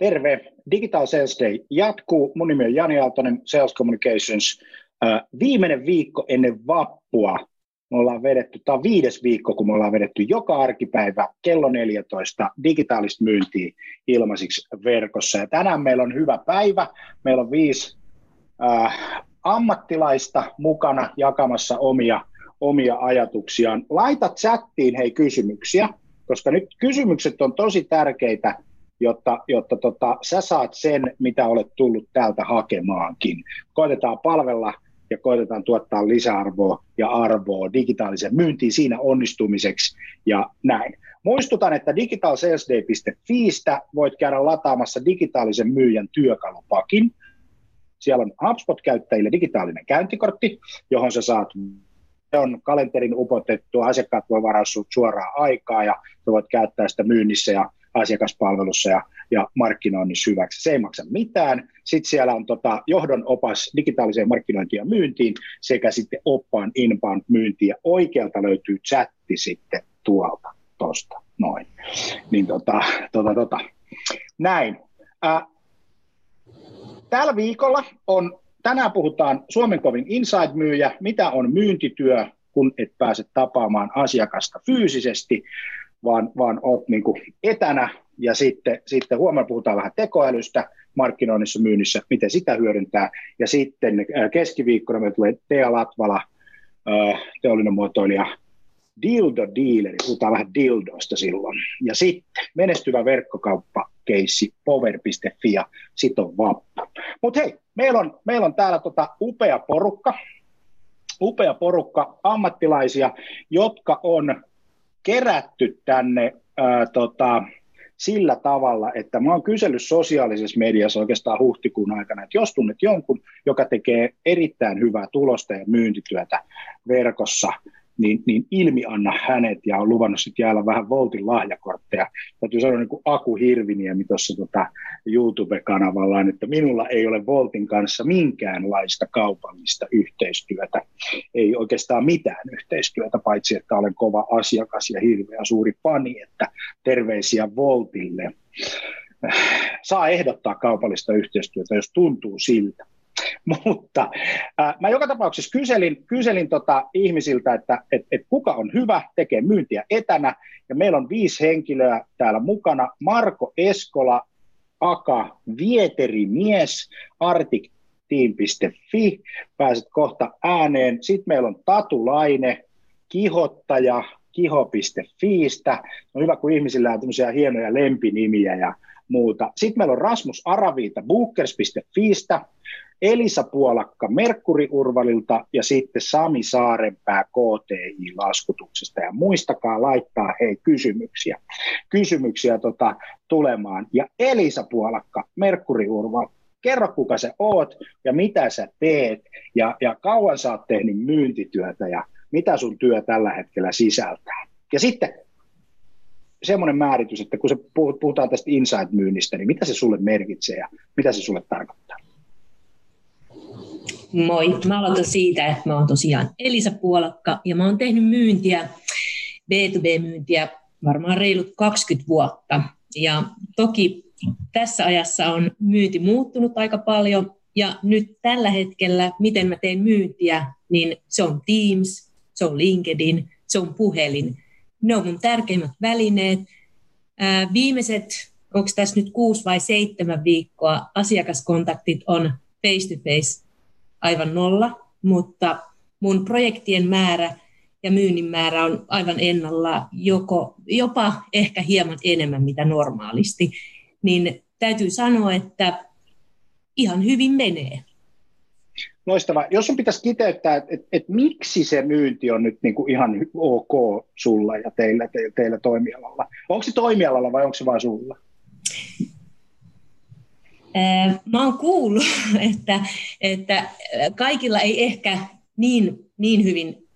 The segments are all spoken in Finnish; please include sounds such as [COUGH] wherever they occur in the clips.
Terve. Digital Sales Day jatkuu. Mun nimi on Jani Aaltonen, Sales Communications. Viimeinen viikko ennen vappua me ollaan vedetty, tämä on viides viikko, kun me ollaan vedetty joka arkipäivä kello 14 digitaalista myyntiä ilmaisiksi verkossa. Ja tänään meillä on hyvä päivä. Meillä on viisi äh, ammattilaista mukana jakamassa omia, omia ajatuksiaan. Laita chattiin hei kysymyksiä, koska nyt kysymykset on tosi tärkeitä jotta, jotta tota, sä saat sen, mitä olet tullut täältä hakemaankin. Koitetaan palvella ja koitetaan tuottaa lisäarvoa ja arvoa digitaalisen myyntiin siinä onnistumiseksi ja näin. Muistutan, että digitalsalesday.fiistä voit käydä lataamassa digitaalisen myyjän työkalupakin. Siellä on HubSpot-käyttäjille digitaalinen käyntikortti, johon sä saat on kalenterin upotettu, asiakkaat voi varaa suoraan aikaa ja sä voit käyttää sitä myynnissä ja asiakaspalvelussa ja, ja markkinoinnissa hyväksi. Se ei maksa mitään. Sitten siellä on tota, johdon opas digitaaliseen markkinointiin ja myyntiin sekä sitten oppaan inbound myyntiin ja oikealta löytyy chatti sitten tuolta tuosta noin. Niin tota, tota, tota. Näin. Ää, tällä viikolla on, tänään puhutaan Suomen kovin inside-myyjä, mitä on myyntityö, kun et pääse tapaamaan asiakasta fyysisesti vaan, vaan olet niin kuin etänä ja sitten, sitten huomenna puhutaan vähän tekoälystä markkinoinnissa, myynnissä, miten sitä hyödyntää. Ja sitten äh, keskiviikkona me tulee Tea Latvala, äh, teollinen muotoilija, dildo dealeri, puhutaan vähän dildoista silloin. Ja sitten menestyvä verkkokauppa keissi power.fi ja sitten on vappu. Mutta hei, meillä on, meillä on täällä tota upea porukka, upea porukka ammattilaisia, jotka on kerätty tänne ää, tota, sillä tavalla, että mä oon kysellyt sosiaalisessa mediassa oikeastaan huhtikuun aikana, että jos tunnet jonkun, joka tekee erittäin hyvää tulosta ja myyntityötä verkossa, niin, niin ilmi anna hänet ja on luvannut sitten jäällä vähän Voltin lahjakortteja. Täytyy sanoa niin kuin Aku Hirviniemi tuossa tota YouTube-kanavalla, että minulla ei ole Voltin kanssa minkäänlaista kaupallista yhteistyötä. Ei oikeastaan mitään yhteistyötä, paitsi että olen kova asiakas ja hirveä suuri fani, että terveisiä Voltille. Saa ehdottaa kaupallista yhteistyötä, jos tuntuu siltä. [LAUGHS] Mutta äh, mä joka tapauksessa kyselin, kyselin tota ihmisiltä, että et, et kuka on hyvä, tekee myyntiä etänä, ja meillä on viisi henkilöä täällä mukana. Marko Eskola, Aka, Vieterimies, Artik team.fi, pääset kohta ääneen. Sitten meillä on Tatu Laine, kihottaja, kiho.fiistä. On hyvä, kun ihmisillä on tämmöisiä hienoja lempinimiä ja muuta. Sitten meillä on Rasmus Araviita bookers.fiistä, Elisa Puolakka Merkuriurvalilta ja sitten Sami Saarenpää KTI-laskutuksesta. Ja muistakaa laittaa hei kysymyksiä, kysymyksiä tota, tulemaan. Ja Elisa Puolakka Merkuriurval, kerro kuka sä oot ja mitä sä teet ja, ja kauan sä oot tehnyt myyntityötä ja mitä sun työ tällä hetkellä sisältää. Ja sitten semmoinen määritys, että kun se puhutaan tästä inside-myynnistä, niin mitä se sulle merkitsee ja mitä se sulle tarkoittaa? Moi, mä aloitan siitä, että mä oon tosiaan Elisa Puolakka ja mä oon tehnyt myyntiä, B2B-myyntiä varmaan reilut 20 vuotta. Ja toki tässä ajassa on myynti muuttunut aika paljon ja nyt tällä hetkellä, miten mä teen myyntiä, niin se on Teams, se on LinkedIn, se on puhelin. Ne on mun tärkeimmät välineet. Ää, viimeiset, onko tässä nyt kuusi vai seitsemän viikkoa, asiakaskontaktit on face-to-face aivan nolla, mutta mun projektien määrä ja myynnin määrä on aivan ennalla, joko, jopa ehkä hieman enemmän mitä normaalisti. Niin täytyy sanoa, että ihan hyvin menee. Loistavaa. Jos sun pitäisi kiteyttää, että et, et miksi se myynti on nyt niinku ihan ok sulla ja teillä, te, teillä toimialalla? Onko se toimialalla vai onko se vain sulla? Mä oon kuullut, [LAUGHS] että, että kaikilla ei ehkä niin, niin hyvin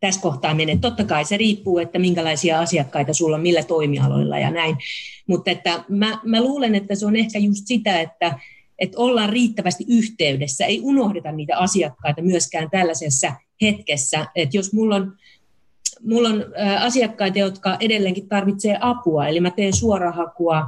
tässä kohtaa mene. Totta kai se riippuu, että minkälaisia asiakkaita sulla on, millä toimialoilla ja näin. Mutta että mä, mä luulen, että se on ehkä just sitä, että, että ollaan riittävästi yhteydessä, ei unohdeta niitä asiakkaita myöskään tällaisessa hetkessä. Että jos mulla on, mulla on asiakkaita, jotka edelleenkin tarvitsee apua, eli mä teen suorahakua,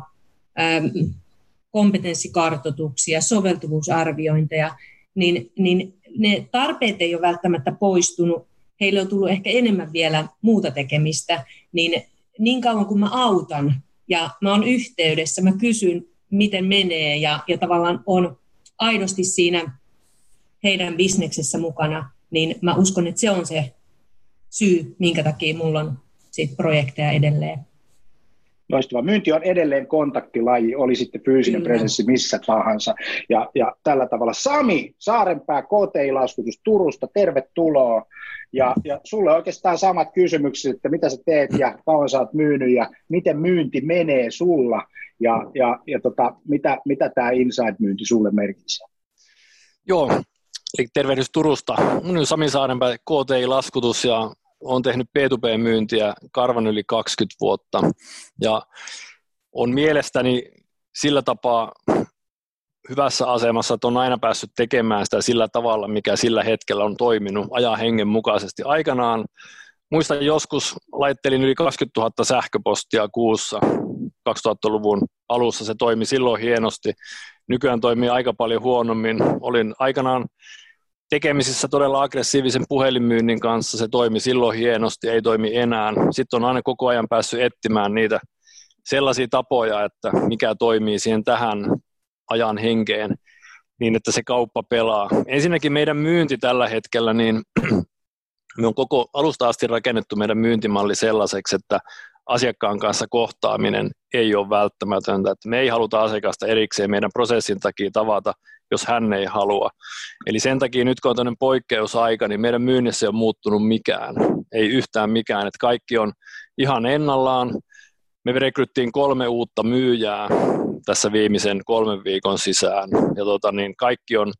kompetenssikartoituksia, soveltuvuusarviointeja, niin, niin ne tarpeet ei ole välttämättä poistunut, heille on tullut ehkä enemmän vielä muuta tekemistä, niin niin kauan kuin mä autan ja mä oon yhteydessä, mä kysyn, miten menee ja, ja tavallaan on aidosti siinä heidän bisneksessä mukana, niin mä uskon, että se on se syy, minkä takia mulla on sit projekteja edelleen. Loistava. Myynti on edelleen kontaktilaji, oli sitten fyysinen Kyllä. presenssi missä tahansa. Ja, ja tällä tavalla Sami Saarenpää, KTI-laskutus Turusta, tervetuloa. Ja, ja sulle oikeastaan samat kysymykset, että mitä sä teet ja kauan sä oot myynyt ja miten myynti menee sulla ja, ja, ja tota, mitä, mitä tämä inside-myynti sulle merkitsee? Joo, eli tervehdys Turusta. Minun Sami Saarenpää, KTI-laskutus ja olen tehnyt P2P-myyntiä karvan yli 20 vuotta ja on mielestäni sillä tapaa hyvässä asemassa, että on aina päässyt tekemään sitä sillä tavalla, mikä sillä hetkellä on toiminut ajan hengen mukaisesti. Aikanaan muistan joskus laittelin yli 20 000 sähköpostia kuussa 2000-luvun alussa. Se toimi silloin hienosti. Nykyään toimii aika paljon huonommin. Olin aikanaan tekemisissä todella aggressiivisen puhelinmyynnin kanssa. Se toimi silloin hienosti, ei toimi enää. Sitten on aina koko ajan päässyt etsimään niitä sellaisia tapoja, että mikä toimii siihen tähän ajan henkeen, niin että se kauppa pelaa. Ensinnäkin meidän myynti tällä hetkellä, niin [CLEARS THROAT] me on koko alusta asti rakennettu meidän myyntimalli sellaiseksi, että asiakkaan kanssa kohtaaminen ei ole välttämätöntä. Että me ei haluta asiakasta erikseen meidän prosessin takia tavata, jos hän ei halua. Eli sen takia nyt kun on tämmöinen poikkeusaika, niin meidän myynnissä ei ole muuttunut mikään. Ei yhtään mikään, että kaikki on ihan ennallaan. Me rekryttiin kolme uutta myyjää tässä viimeisen kolmen viikon sisään. Ja tota, niin kaikki on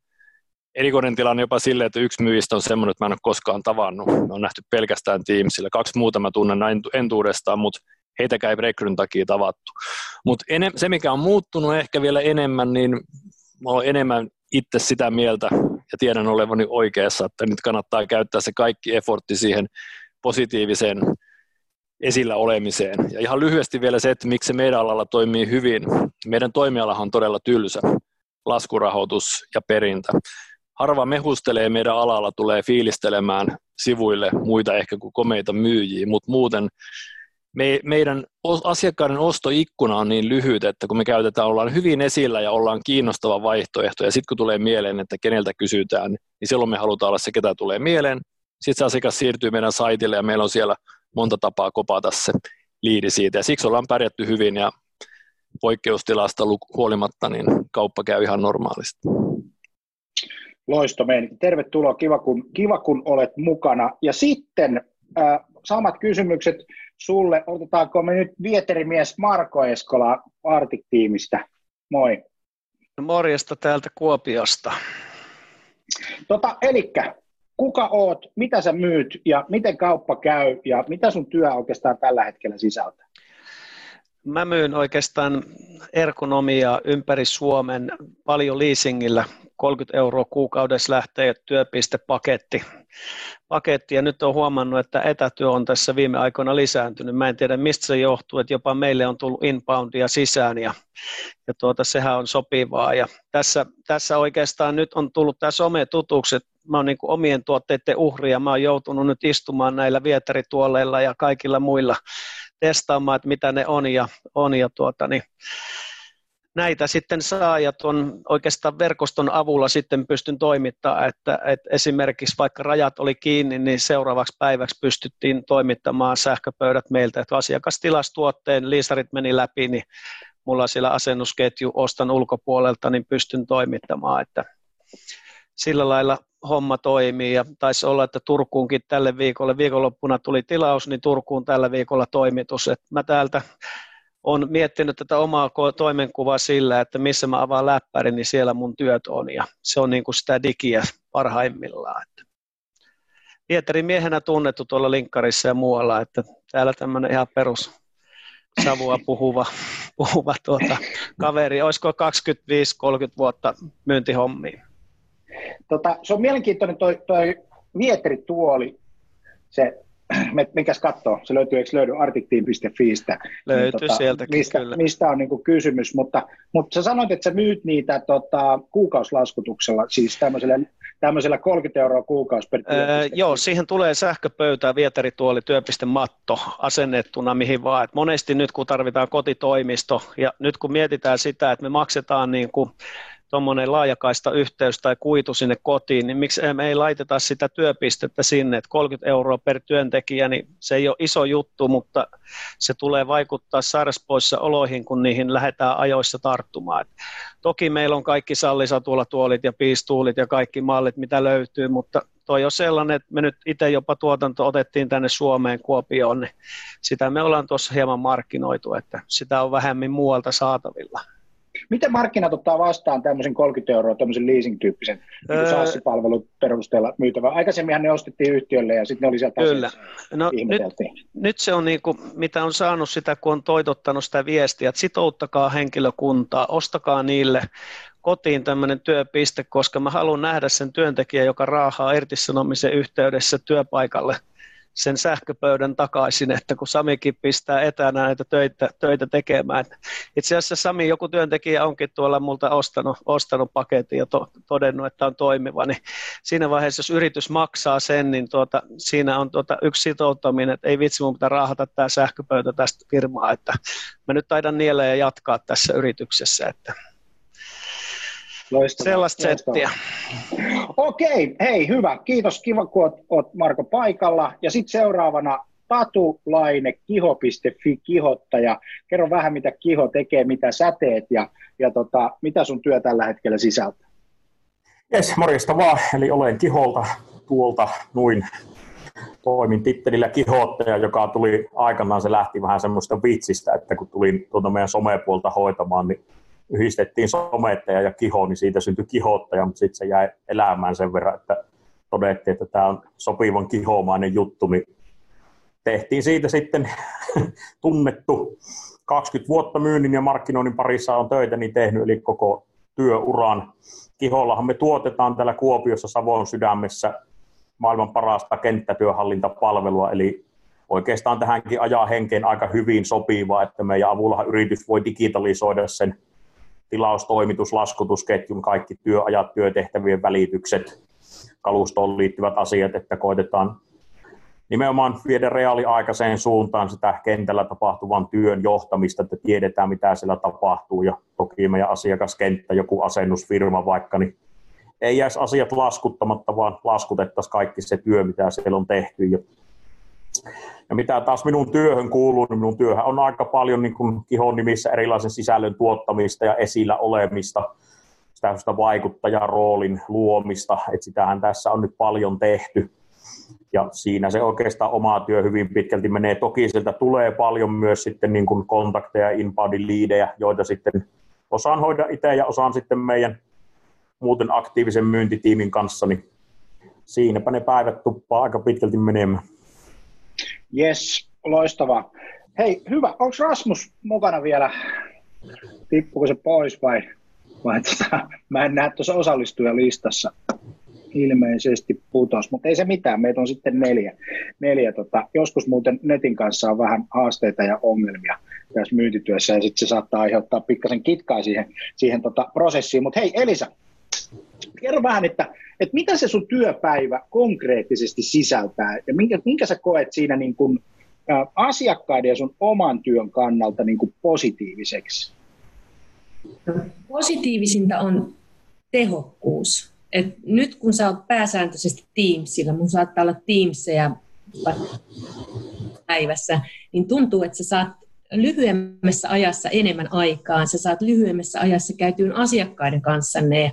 erikoinen tilanne jopa sille, että yksi myyjistä on semmoinen, että mä en ole koskaan tavannut. Me on nähty pelkästään Teamsilla. Kaksi muuta mä tunnen entuudestaan, mutta heitäkään ei rekryn takia tavattu. Mutta se, mikä on muuttunut ehkä vielä enemmän, niin mä olen enemmän itse sitä mieltä ja tiedän olevani oikeassa, että nyt kannattaa käyttää se kaikki effortti siihen positiiviseen esillä olemiseen. Ja ihan lyhyesti vielä se, että miksi se meidän alalla toimii hyvin. Meidän toimialahan on todella tylsä, laskurahoitus ja perintä. Harva mehustelee meidän alalla, tulee fiilistelemään sivuille muita ehkä kuin komeita myyjiä, mutta muuten me, meidän asiakkaiden ostoikkuna on niin lyhyt, että kun me käytetään, ollaan hyvin esillä ja ollaan kiinnostava vaihtoehto, ja sitten kun tulee mieleen, että keneltä kysytään, niin silloin me halutaan olla se, ketä tulee mieleen. Sitten se asiakas siirtyy meidän saitille, ja meillä on siellä monta tapaa kopata se liidi siitä, ja siksi ollaan pärjätty hyvin, ja poikkeustilasta huolimatta, niin kauppa käy ihan normaalisti. Loisto Tervetuloa, kiva kun, kiva kun olet mukana. Ja sitten äh, samat kysymykset sulle. Otetaanko me nyt vieterimies Marko Eskola Artik-tiimistä? Moi. Morjesta täältä Kuopiosta. Tota, elikkä, kuka oot, mitä sä myyt ja miten kauppa käy ja mitä sun työ oikeastaan tällä hetkellä sisältää? Mä myyn oikeastaan ergonomiaa ympäri Suomen paljon leasingillä 30 euroa kuukaudessa lähtee työpistepaketti. Paketti, ja nyt on huomannut, että etätyö on tässä viime aikoina lisääntynyt. Mä en tiedä, mistä se johtuu, että jopa meille on tullut inboundia sisään, ja, ja tuota, sehän on sopivaa. Ja tässä, tässä oikeastaan nyt on tullut tämä some tutuksi, mä oon niin omien tuotteiden uhri, ja mä oon joutunut nyt istumaan näillä vieterituoleilla ja kaikilla muilla testaamaan, että mitä ne on, ja, on, ja tuota, niin, näitä sitten saa ja tuon oikeastaan verkoston avulla sitten pystyn toimittamaan, että, että esimerkiksi vaikka rajat oli kiinni, niin seuraavaksi päiväksi pystyttiin toimittamaan sähköpöydät meiltä, että asiakas liisarit meni läpi, niin mulla siellä asennusketju ostan ulkopuolelta, niin pystyn toimittamaan, että sillä lailla homma toimii ja taisi olla, että Turkuunkin tälle viikolle, viikonloppuna tuli tilaus, niin Turkuun tällä viikolla toimitus. että mä täältä on miettinyt tätä omaa toimenkuvaa sillä, että missä mä avaan läppärin, niin siellä mun työt on ja se on niin kuin sitä digiä parhaimmillaan. Pietari miehenä tunnettu tuolla linkkarissa ja muualla, että täällä tämmöinen ihan perus savua puhuva, puhuva tuota, kaveri. Olisiko 25-30 vuotta myyntihommia? Tota, se on mielenkiintoinen toi, toi vieterituoli, se [CLEARS THROAT] mikäs katsoo, se löytyy, eikö löydy artiktiin.fiistä. Niin löytyy niin, tota, sieltäkin, mistä, kyllä. Mistä on niin kuin kysymys, mutta, mutta sä sanoit, että sä myyt niitä tota, kuukausilaskutuksella, siis tämmöisellä, tämmöisellä 30 euroa kuukausi per öö, Joo, siihen tulee sähköpöytä, vieterituoli, työpistematto asennettuna mihin vaan. Et monesti nyt kun tarvitaan kotitoimisto ja nyt kun mietitään sitä, että me maksetaan niin kuin tuommoinen laajakaista yhteys tai kuitu sinne kotiin, niin miksi me ei laiteta sitä työpistettä sinne, että 30 euroa per työntekijä, niin se ei ole iso juttu, mutta se tulee vaikuttaa sairauspoissa oloihin, kun niihin lähdetään ajoissa tarttumaan. Et toki meillä on kaikki sallisatuolatuolit ja piistuulit ja kaikki mallit, mitä löytyy, mutta toi on sellainen, että me nyt itse jopa tuotanto otettiin tänne Suomeen Kuopioon, niin sitä me ollaan tuossa hieman markkinoitu, että sitä on vähemmän muualta saatavilla. Miten markkinat ottaa vastaan tämmöisen 30 euroa tämmöisen leasing-tyyppisen niin öö, SaaS-palvelun perusteella myytävän? Aikaisemminhan ne ostettiin yhtiölle ja sitten ne oli sieltä Kyllä. No, nyt, nyt, se on niin kuin, mitä on saanut sitä, kun on toitottanut sitä viestiä, että sitouttakaa henkilökuntaa, ostakaa niille kotiin tämmöinen työpiste, koska mä haluan nähdä sen työntekijän, joka raahaa irtisanomisen yhteydessä työpaikalle – sen sähköpöydän takaisin, että kun Samikin pistää etänä näitä töitä, töitä tekemään. Itse asiassa Sami, joku työntekijä onkin tuolla multa ostanut, ostanut paketin ja to, todennut, että on toimiva, niin siinä vaiheessa, jos yritys maksaa sen, niin tuota, siinä on tuota yksi sitouttaminen, että ei vitsi, mun pitää raahata tämä sähköpöytä tästä firmaa, että mä nyt taidan niellä ja jatkaa tässä yrityksessä, että Loistavaa, Sellaista settiä. Okei, hei hyvä. Kiitos, kiva kun oot, oot Marko paikalla. Ja sitten seuraavana Tatu Laine, kiho.fi, kihottaja. Kerro vähän, mitä kiho tekee, mitä sä teet ja, ja tota, mitä sun työ tällä hetkellä sisältää. Jes, morjesta vaan. Eli olen kiholta tuolta noin toimin tittelillä kihottaja, joka tuli aikanaan, se lähti vähän semmoista vitsistä, että kun tulin tuota meidän somepuolta hoitamaan, niin yhdistettiin somettaja ja kiho, niin siitä syntyi kihottaja, mutta sitten se jäi elämään sen verran, että todettiin, että tämä on sopivan kihomainen juttu, niin tehtiin siitä sitten [LAUGHS] tunnettu 20 vuotta myynnin ja markkinoinnin parissa on töitä niin tehnyt, eli koko työuran. Kihollahan me tuotetaan täällä Kuopiossa Savon sydämessä maailman parasta kenttätyöhallintapalvelua, eli oikeastaan tähänkin ajaa henkeen aika hyvin sopivaa, että meidän avullahan yritys voi digitalisoida sen tilaustoimitus, laskutusketjun, kaikki työajat, työtehtävien välitykset, kalustoon liittyvät asiat, että koitetaan nimenomaan viedä reaaliaikaiseen suuntaan sitä kentällä tapahtuvan työn johtamista, että tiedetään mitä siellä tapahtuu ja toki meidän asiakaskenttä, joku asennusfirma vaikka, niin ei jäisi asiat laskuttamatta, vaan laskutettaisiin kaikki se työ, mitä siellä on tehty. Ja ja mitä taas minun työhön kuuluu, niin minun työhän on aika paljon niin kuin kihon nimissä erilaisen sisällön tuottamista ja esillä olemista, sitä vaikuttajaroolin luomista, että sitähän tässä on nyt paljon tehty. Ja siinä se oikeastaan oma työ hyvin pitkälti menee. Toki sieltä tulee paljon myös sitten niin kuin kontakteja, inbody liidejä, joita sitten osaan hoida itse ja osaan sitten meidän muuten aktiivisen myyntitiimin kanssa, niin siinäpä ne päivät tuppaa aika pitkälti menemään. Yes, loistava. Hei, hyvä. Onko Rasmus mukana vielä? Tippuuko se pois vai? vai tota, mä en näe tuossa osallistujalistassa. Ilmeisesti putos, mutta ei se mitään. Meitä on sitten neljä. neljä tota. Joskus muuten netin kanssa on vähän haasteita ja ongelmia tässä myyntityössä ja sitten se saattaa aiheuttaa pikkasen kitkaa siihen, siihen tota prosessiin. Mutta hei Elisa, kerro vähän, että, että mitä se sun työpäivä konkreettisesti sisältää ja minkä, minkä sä koet siinä niin kuin, ä, asiakkaiden ja sun oman työn kannalta niin kuin positiiviseksi? Positiivisinta on tehokkuus. Et nyt kun sä oot pääsääntöisesti Teamsilla, mun saattaa olla Teamsia päivässä, niin tuntuu, että sä saat lyhyemmässä ajassa enemmän aikaan. Sä saat lyhyemmässä ajassa käytyyn asiakkaiden kanssa ne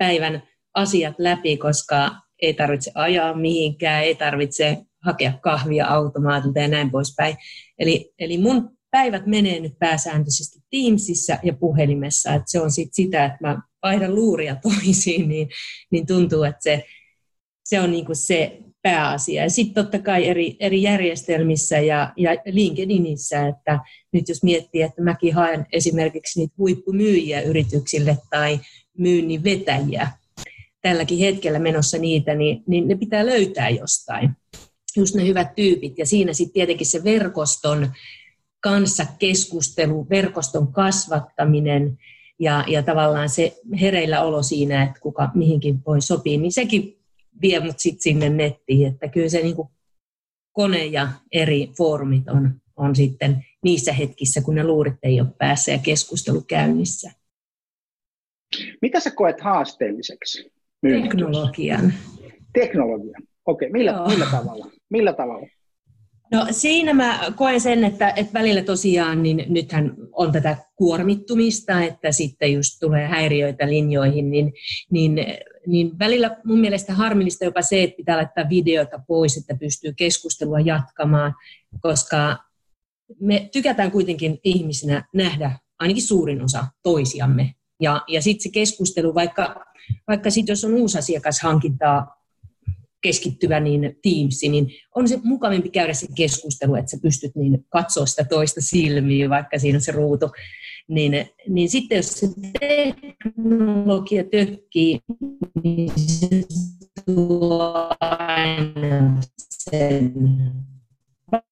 päivän asiat läpi, koska ei tarvitse ajaa mihinkään, ei tarvitse hakea kahvia automaatilta ja näin poispäin. Eli, eli mun päivät menee nyt pääsääntöisesti Teamsissa ja puhelimessa, että se on sit sitä, että mä vaihdan luuria [LAUGHS] toisiin, niin, niin tuntuu, että se, se on niinku se pääasia. Ja sitten totta kai eri, eri järjestelmissä ja, ja LinkedInissä, että nyt jos miettii, että mäkin haen esimerkiksi niitä huippumyyjiä yrityksille tai myynnin vetäjiä tälläkin hetkellä menossa niitä, niin, niin ne pitää löytää jostain. just ne hyvät tyypit. Ja siinä sitten tietenkin se verkoston kanssa keskustelu, verkoston kasvattaminen ja, ja tavallaan se hereillä olo siinä, että kuka mihinkin voi sopia, niin sekin vie mut sitten sinne nettiin. Että kyllä se niin kuin kone ja eri foorumit on, on sitten niissä hetkissä, kun ne luurit ei ole päässä ja keskustelu käynnissä. Mitä sä koet haasteelliseksi? Teknologian. Teknologian. Okei, okay. millä, millä tavalla? Millä tavalla? No siinä mä koen sen, että, että välillä tosiaan, niin nythän on tätä kuormittumista, että sitten just tulee häiriöitä linjoihin, niin, niin, niin välillä mun mielestä harmillista jopa se, että pitää laittaa videota pois, että pystyy keskustelua jatkamaan, koska me tykätään kuitenkin ihmisinä nähdä ainakin suurin osa toisiamme. Ja, ja sitten se keskustelu, vaikka, vaikka sit jos on uusi asiakas hankintaa keskittyvä niin Teams, niin on se mukavampi käydä se keskustelu, että sä pystyt niin katsoa sitä toista silmiä, vaikka siinä on se ruutu. Niin, niin sitten jos se teknologia tökkii, niin se tuo aina sen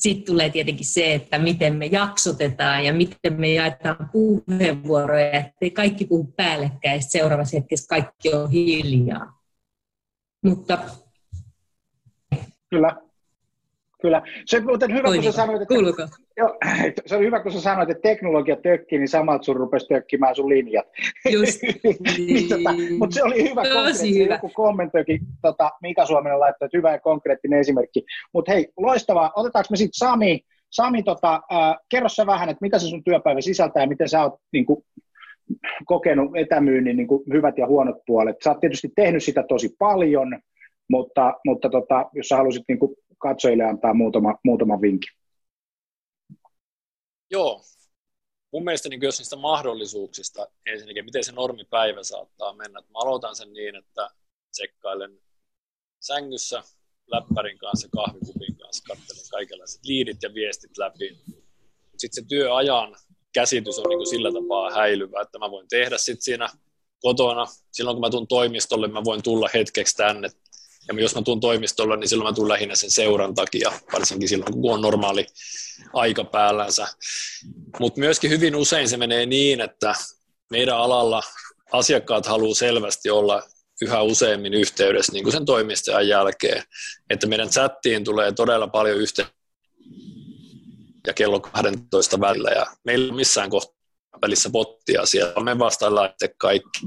sitten tulee tietenkin se, että miten me jaksotetaan ja miten me jaetaan puheenvuoroja, ettei kaikki puhu päällekkäin, seuraavassa hetkessä kaikki on hiljaa. Mutta... Kyllä, Kyllä. Se on muuten hyvä, kun sä sanoit, että, jo, [CLEARS THROAT] se on hyvä, kun sä sanoit, että teknologia tökkii, niin samalta sun rupesi tökkimään sun linjat. Just [LAUGHS] niin. tota, Mutta se oli hyvä konkreettinen. Hyvä. Joku kommentoikin, tota, Mika Suominen laittoi, että hyvä ja konkreettinen esimerkki. Mutta hei, loistavaa. Otetaanko me sitten Sami, Sami tota, äh, kerro sä vähän, että mitä se sun työpäivä sisältää ja miten sä oot niin kuin, kokenut etämyynnin niin kuin, hyvät ja huonot puolet. Sä oot tietysti tehnyt sitä tosi paljon, mutta, mutta tota, jos sä haluaisit niin kuin, katsojille antaa muutama, muutama vinkki. Joo. Mun mielestä niin jos niistä mahdollisuuksista, ensinnäkin miten se normipäivä saattaa mennä. Mä aloitan sen niin, että tsekkailen sängyssä läppärin kanssa, kahvikupin kanssa, katselen kaikenlaiset liidit ja viestit läpi. Sitten se työajan käsitys on niin kuin sillä tapaa häilyvä, että mä voin tehdä sitten siinä kotona. Silloin kun mä tuun toimistolle, mä voin tulla hetkeksi tänne ja jos mä tuun toimistolla, niin silloin mä tuun lähinnä sen seuran takia, varsinkin silloin, kun on normaali aika päällänsä. Mutta myöskin hyvin usein se menee niin, että meidän alalla asiakkaat haluaa selvästi olla yhä useammin yhteydessä niin kuin sen toimistajan jälkeen, että meidän chattiin tulee todella paljon yhteyttä ja kello 12 välillä ja meillä on missään kohtaa välissä bottia siellä, me vastaillaan kaikki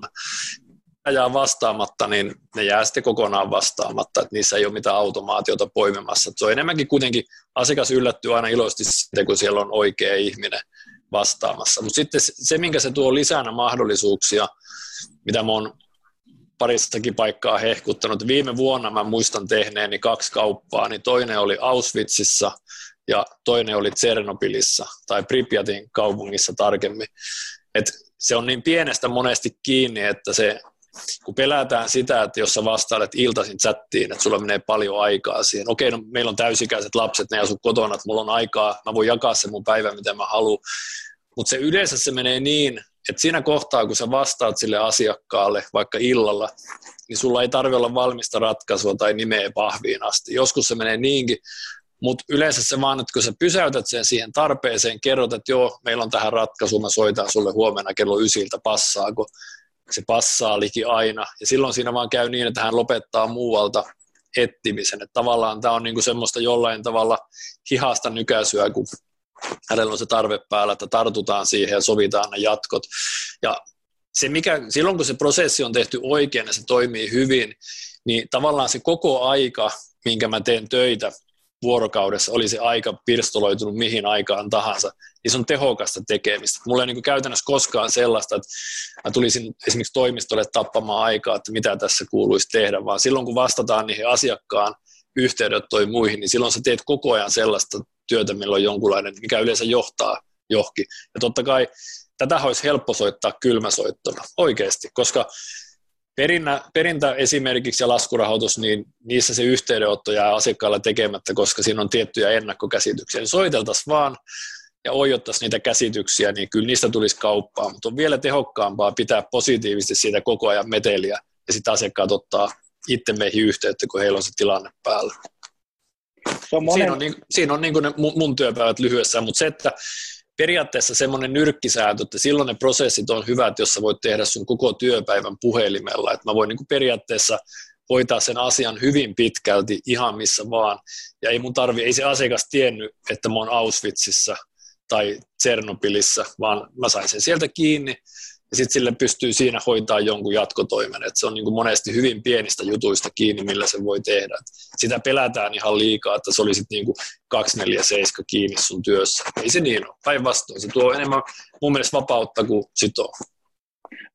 jää vastaamatta, niin ne jää sitten kokonaan vastaamatta, että niissä ei ole mitään automaatiota poimimassa. Se on enemmänkin kuitenkin, asiakas yllättyy aina iloisesti sitten, kun siellä on oikea ihminen vastaamassa. Mutta sitten se, minkä se tuo lisänä mahdollisuuksia, mitä mä oon parissakin paikkaa hehkuttanut. Viime vuonna mä muistan tehneeni kaksi kauppaa, niin toinen oli Auschwitzissa ja toinen oli Tsernobylissa tai Pripyatin kaupungissa tarkemmin. Et se on niin pienestä monesti kiinni, että se kun pelätään sitä, että jos sä vastailet iltaisin chattiin, että sulla menee paljon aikaa siihen. Okei, no, meillä on täysikäiset lapset, ne asuu kotona, että mulla on aikaa, mä voin jakaa se mun päivän, miten mä haluan. Mutta se yleensä se menee niin, että siinä kohtaa, kun sä vastaat sille asiakkaalle vaikka illalla, niin sulla ei tarvitse olla valmista ratkaisua tai nimeä pahviin asti. Joskus se menee niinkin, mutta yleensä se vaan, että kun sä pysäytät sen siihen tarpeeseen, kerrot, että joo, meillä on tähän ratkaisu, mä soitan sulle huomenna kello ysiltä, passaako, se passaa liki aina. Ja silloin siinä vaan käy niin, että hän lopettaa muualta ettimisen. Että tavallaan tämä on niinku semmoista jollain tavalla hihasta nykäisyä, kun hänellä on se tarve päällä, että tartutaan siihen ja sovitaan ne jatkot. Ja se mikä, silloin kun se prosessi on tehty oikein ja se toimii hyvin, niin tavallaan se koko aika, minkä mä teen töitä, vuorokaudessa, oli se aika pirstoloitunut mihin aikaan tahansa, niin se on tehokasta tekemistä. Mulla ei niin käytännössä koskaan sellaista, että mä tulisin esimerkiksi toimistolle tappamaan aikaa, että mitä tässä kuuluisi tehdä, vaan silloin kun vastataan niihin asiakkaan yhteydenottoihin muihin, niin silloin sä teet koko ajan sellaista työtä, millä on jonkunlainen, mikä yleensä johtaa johonkin. Ja totta kai tätä olisi helppo soittaa kylmäsoittona, oikeasti, koska perinnä, perintä esimerkiksi ja laskurahoitus, niin niissä se yhteydenotto jää asiakkaalla tekemättä, koska siinä on tiettyjä ennakkokäsityksiä. Soiteltaisiin vaan ja oijottaisiin niitä käsityksiä, niin kyllä niistä tulisi kauppaa, mutta on vielä tehokkaampaa pitää positiivisesti siitä koko ajan meteliä ja sitten asiakkaat ottaa itse meihin yhteyttä, kun heillä on se tilanne päällä. Se on monen... Siinä on, niin, siinä on niin kuin ne mun työpäivät lyhyessä, mutta se, että periaatteessa semmoinen nyrkkisääntö, että silloin ne prosessit on hyvät, jos sä voit tehdä sun koko työpäivän puhelimella, että mä voin niin kuin periaatteessa hoitaa sen asian hyvin pitkälti ihan missä vaan, ja ei mun tarvi, ei se asiakas tiennyt, että mä oon Auschwitzissa tai Tsernobylissa, vaan mä sain sen sieltä kiinni, ja sitten sille pystyy siinä hoitaa jonkun jatkotoimen. Et se on niin kuin monesti hyvin pienistä jutuista kiinni, millä se voi tehdä. Et sitä pelätään ihan liikaa, että se olisi niin kuin 247 kiinni sun työssä. Ei se niin ole. Päinvastoin. Se tuo enemmän mun mielestä vapautta kuin sitoo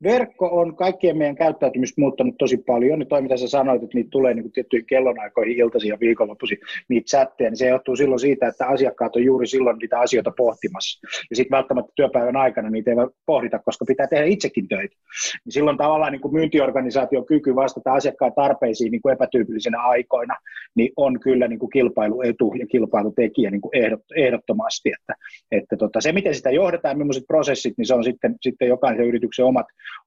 verkko on kaikkien meidän käyttäytymistä muuttanut tosi paljon. Niin toi, mitä sä sanoit, että niitä tulee niin tiettyihin kellonaikoihin, iltaisin ja viikonloppuisin, niitä chatteja, niin se johtuu silloin siitä, että asiakkaat on juuri silloin niitä asioita pohtimassa. Ja sitten välttämättä työpäivän aikana niitä ei pohdita, koska pitää tehdä itsekin töitä. Niin silloin tavallaan niin kuin myyntiorganisaation kyky vastata asiakkaan tarpeisiin niin kuin epätyypillisenä aikoina, niin on kyllä niin kuin kilpailuetu ja kilpailutekijä niin kuin ehdot, ehdottomasti. Että, että tota, se, miten sitä johdetaan, millaiset prosessit, niin se on sitten, sitten jokaisen yrityksen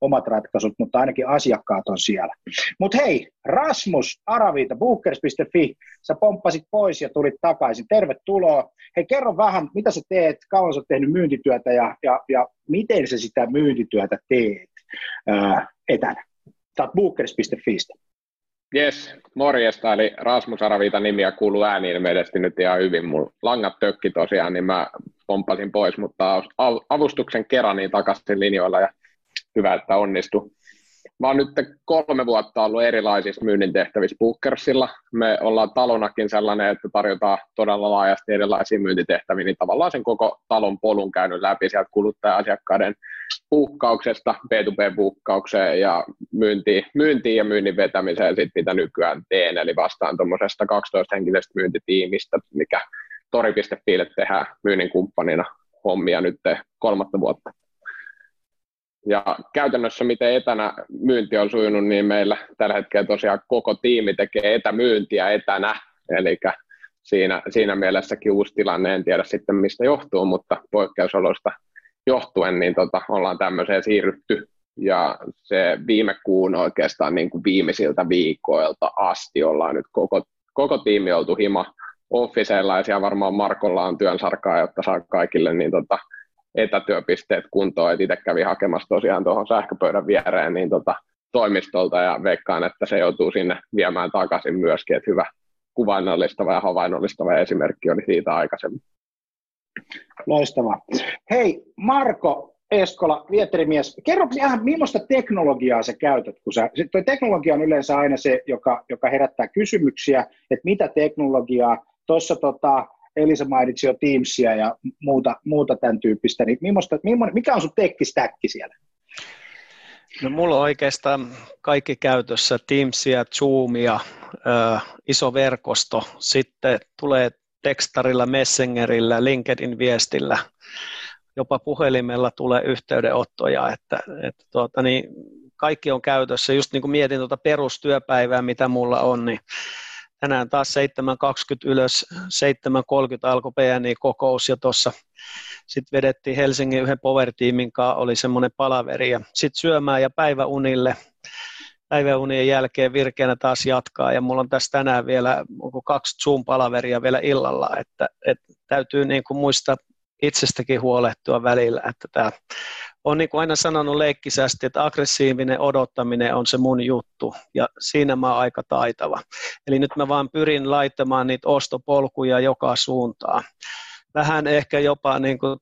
omat omat ratkaisut, mutta ainakin asiakkaat on siellä. Mutta hei, Rasmus Aravita, bookers.fi, sä pomppasit pois ja tulit takaisin. Tervetuloa. Hei, kerro vähän, mitä sä teet, kauan sä oot tehnyt myyntityötä ja, ja, ja miten sä sitä myyntityötä teet ää, etänä? Sä oot bookers.fistä. Jes, morjesta, eli Rasmus Aravita nimiä kuuluu ääni ilmeisesti nyt ihan hyvin. Mulla langat tökki tosiaan, niin mä pomppasin pois, mutta avustuksen kerran niin takaisin linjoilla ja hyvä, että onnistui. Mä oon nyt kolme vuotta ollut erilaisissa myynnin tehtävissä Bookersilla. Me ollaan talonakin sellainen, että tarjotaan todella laajasti erilaisia myyntitehtäviä, niin tavallaan sen koko talon polun käynyt läpi sieltä kuluttaja-asiakkaiden puukkauksesta B2B-puukkaukseen ja myyntiin, myyntiin ja myynnin vetämiseen, sit, mitä nykyään teen. Eli vastaan tuommoisesta 12-henkisestä myyntitiimistä, mikä tori.fiille tehdään myynnin kumppanina hommia nyt kolmatta vuotta. Ja käytännössä miten etänä myynti on sujunut, niin meillä tällä hetkellä tosiaan koko tiimi tekee etämyyntiä etänä, eli siinä, siinä mielessäkin uusi tilanne, en tiedä sitten mistä johtuu, mutta poikkeusoloista johtuen, niin tota, ollaan tämmöiseen siirrytty. Ja se viime kuun oikeastaan niin kuin viimeisiltä viikoilta asti ollaan nyt koko, koko tiimi oltu hima officeilla, ja varmaan Markolla on työnsarkaa, jotta saa kaikille niin tota, etätyöpisteet kuntoon, että itse kävin hakemassa tosiaan tuohon sähköpöydän viereen niin tota, toimistolta ja veikkaan, että se joutuu sinne viemään takaisin myöskin, että hyvä kuvainnollistava ja havainnollistava esimerkki oli siitä aikaisemmin. Loistavaa. Hei Marko Eskola, Vieterimies, kerro ihan millaista teknologiaa sä käytät, kun sä, toi teknologia on yleensä aina se, joka, joka herättää kysymyksiä, että mitä teknologiaa, tuossa tota, Elisa mainitsi jo Teamsia ja muuta, muuta tämän tyyppistä, niin millaista, mikä on sun tekkistäkki siellä? No mulla on oikeastaan kaikki käytössä, Teamsia, Zoomia, ö, iso verkosto, sitten tulee tekstarilla, Messengerillä, LinkedIn-viestillä, jopa puhelimella tulee yhteydenottoja, että, että tuota, niin kaikki on käytössä. Just niin kuin mietin tuota perustyöpäivää, mitä mulla on, niin tänään taas 7.20 ylös, 7.30 alkoi PNI-kokous ja tuossa sitten vedettiin Helsingin yhden power-tiimin kanssa, oli semmoinen palaveri ja sitten syömään ja päiväunille, päiväunien jälkeen virkeänä taas jatkaa ja mulla on tässä tänään vielä onko kaksi Zoom-palaveria vielä illalla, että, että täytyy niin kuin muistaa itsestäkin huolehtua välillä, että tämä on niin kuin aina sanonut leikkisästi, että aggressiivinen odottaminen on se mun juttu, ja siinä mä oon aika taitava. Eli nyt mä vaan pyrin laittamaan niitä ostopolkuja joka suuntaan. Vähän ehkä jopa, niin kuin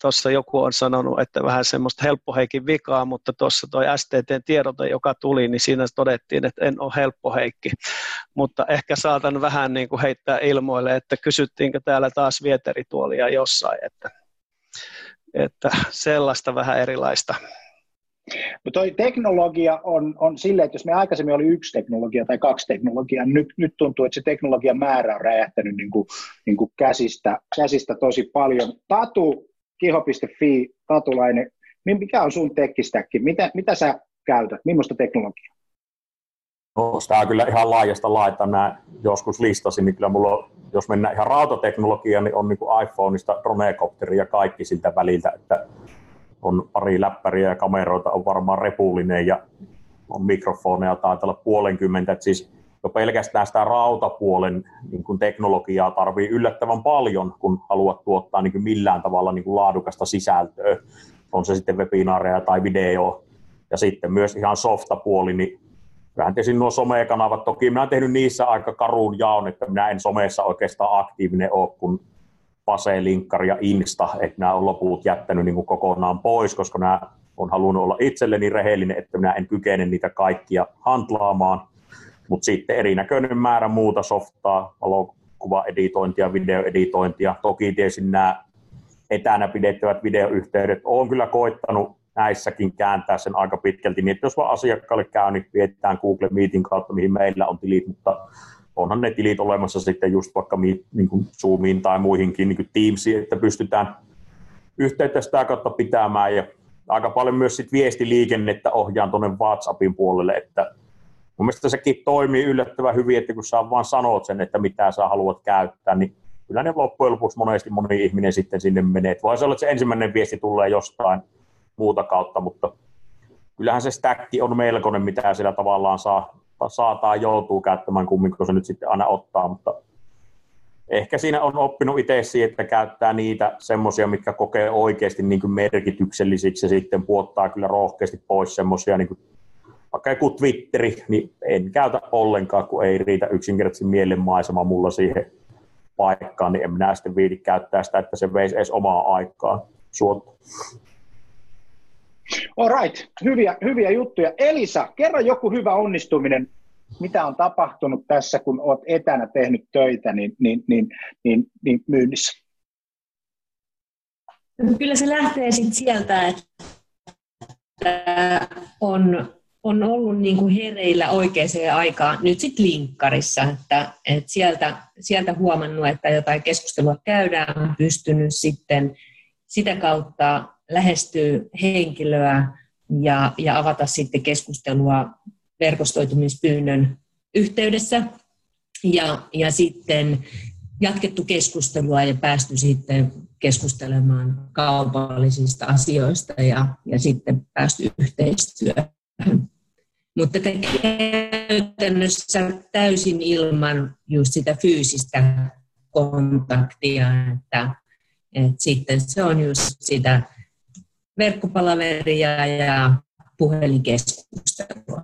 tuossa joku on sanonut, että vähän semmoista helppoheikin vikaa, mutta tuossa toi STTn tiedote, joka tuli, niin siinä todettiin, että en ole helppoheikki. Mutta ehkä saatan vähän niin kuin heittää ilmoille, että kysyttiinkö täällä taas vieterituolia jossain, että että sellaista vähän erilaista. No toi teknologia on, on silleen, että jos me aikaisemmin oli yksi teknologia tai kaksi teknologiaa, niin nyt, nyt tuntuu, että se teknologian määrä on räjähtänyt niin kuin, niin kuin käsistä, käsistä tosi paljon. Tatu, kiho.fi, Tatulainen, niin mikä on sun tekkistäkki? Mitä, mitä sä käytät? Millaista teknologiaa? No, sitä kyllä ihan laajasta laittaa. Mä joskus listasin, niin kyllä mulla on, jos mennään ihan rautateknologiaan, niin on niin kuin iPhoneista dronekopteri ja kaikki siltä väliltä, että on pari läppäriä ja kameroita, on varmaan repullinen ja on mikrofoneja, taitaa olla puolenkymmentä, että siis jo pelkästään sitä rautapuolen niin kuin teknologiaa tarvii yllättävän paljon, kun haluat tuottaa niin kuin millään tavalla niin kuin laadukasta sisältöä, on se sitten webinaareja tai video, ja sitten myös ihan softapuoli, niin vähän tietysti nuo somekanavat, toki minä olen tehnyt niissä aika karuun jaon, että minä en somessa oikeastaan aktiivinen ole, kun Pase, Linkkari ja Insta, että nämä on loput jättänyt niin kuin kokonaan pois, koska nämä on halunnut olla itselleni rehellinen, että minä en kykene niitä kaikkia hantlaamaan, mutta sitten erinäköinen määrä muuta softaa, valokuvaeditointia, videoeditointia, toki tietysti nämä etänä pidettävät videoyhteydet, olen kyllä koittanut näissäkin kääntää sen aika pitkälti, niin että jos vaan asiakkaalle käy, niin vietetään Google Meetin kautta, mihin meillä on tilit, mutta onhan ne tilit olemassa sitten just vaikka niin kuin Zoomiin tai muihinkin niin kuin Teamsiin, että pystytään yhteyttä sitä kautta pitämään ja aika paljon myös sit viestiliikennettä ohjaan tuonne WhatsAppin puolelle, että mun mielestä sekin toimii yllättävän hyvin, että kun sä vaan sanot sen, että mitä sä haluat käyttää, niin kyllä ne loppujen lopuksi monesti moni ihminen sitten sinne menee. Voi se olla, että se ensimmäinen viesti tulee jostain muuta kautta, mutta kyllähän se stäkki on melkoinen, mitä siellä tavallaan saa, saa tai joutuu käyttämään kumminkin, kun se nyt sitten aina ottaa, mutta ehkä siinä on oppinut itse siihen, että käyttää niitä semmoisia, mitkä kokee oikeasti niin kuin merkityksellisiksi ja sitten puottaa kyllä rohkeasti pois semmoisia, niin vaikka joku Twitteri, niin en käytä ollenkaan, kun ei riitä yksinkertaisesti mielenmaisema mulla siihen paikkaan, niin en minä sitten viidi käyttää sitä, että se veisi edes omaa aikaa suotta. All right, hyviä, hyviä juttuja. Elisa, kerro joku hyvä onnistuminen, mitä on tapahtunut tässä, kun olet etänä tehnyt töitä niin, niin, niin, niin, niin myynnissä? Kyllä se lähtee sit sieltä, että on, on ollut niin kuin hereillä oikeaan aikaan nyt sitten linkkarissa, että, että sieltä, sieltä huomannut, että jotain keskustelua käydään, on pystynyt sitten sitä kautta lähestyä henkilöä ja, ja avata sitten keskustelua verkostoitumispyynnön yhteydessä. Ja, ja sitten jatkettu keskustelua ja päästy sitten keskustelemaan kaupallisista asioista ja, ja sitten päästy yhteistyöhön. Mutta käytännössä täysin ilman just sitä fyysistä kontaktia, että, että sitten se on just sitä verkkopalaveria ja puhelinkeskustelua.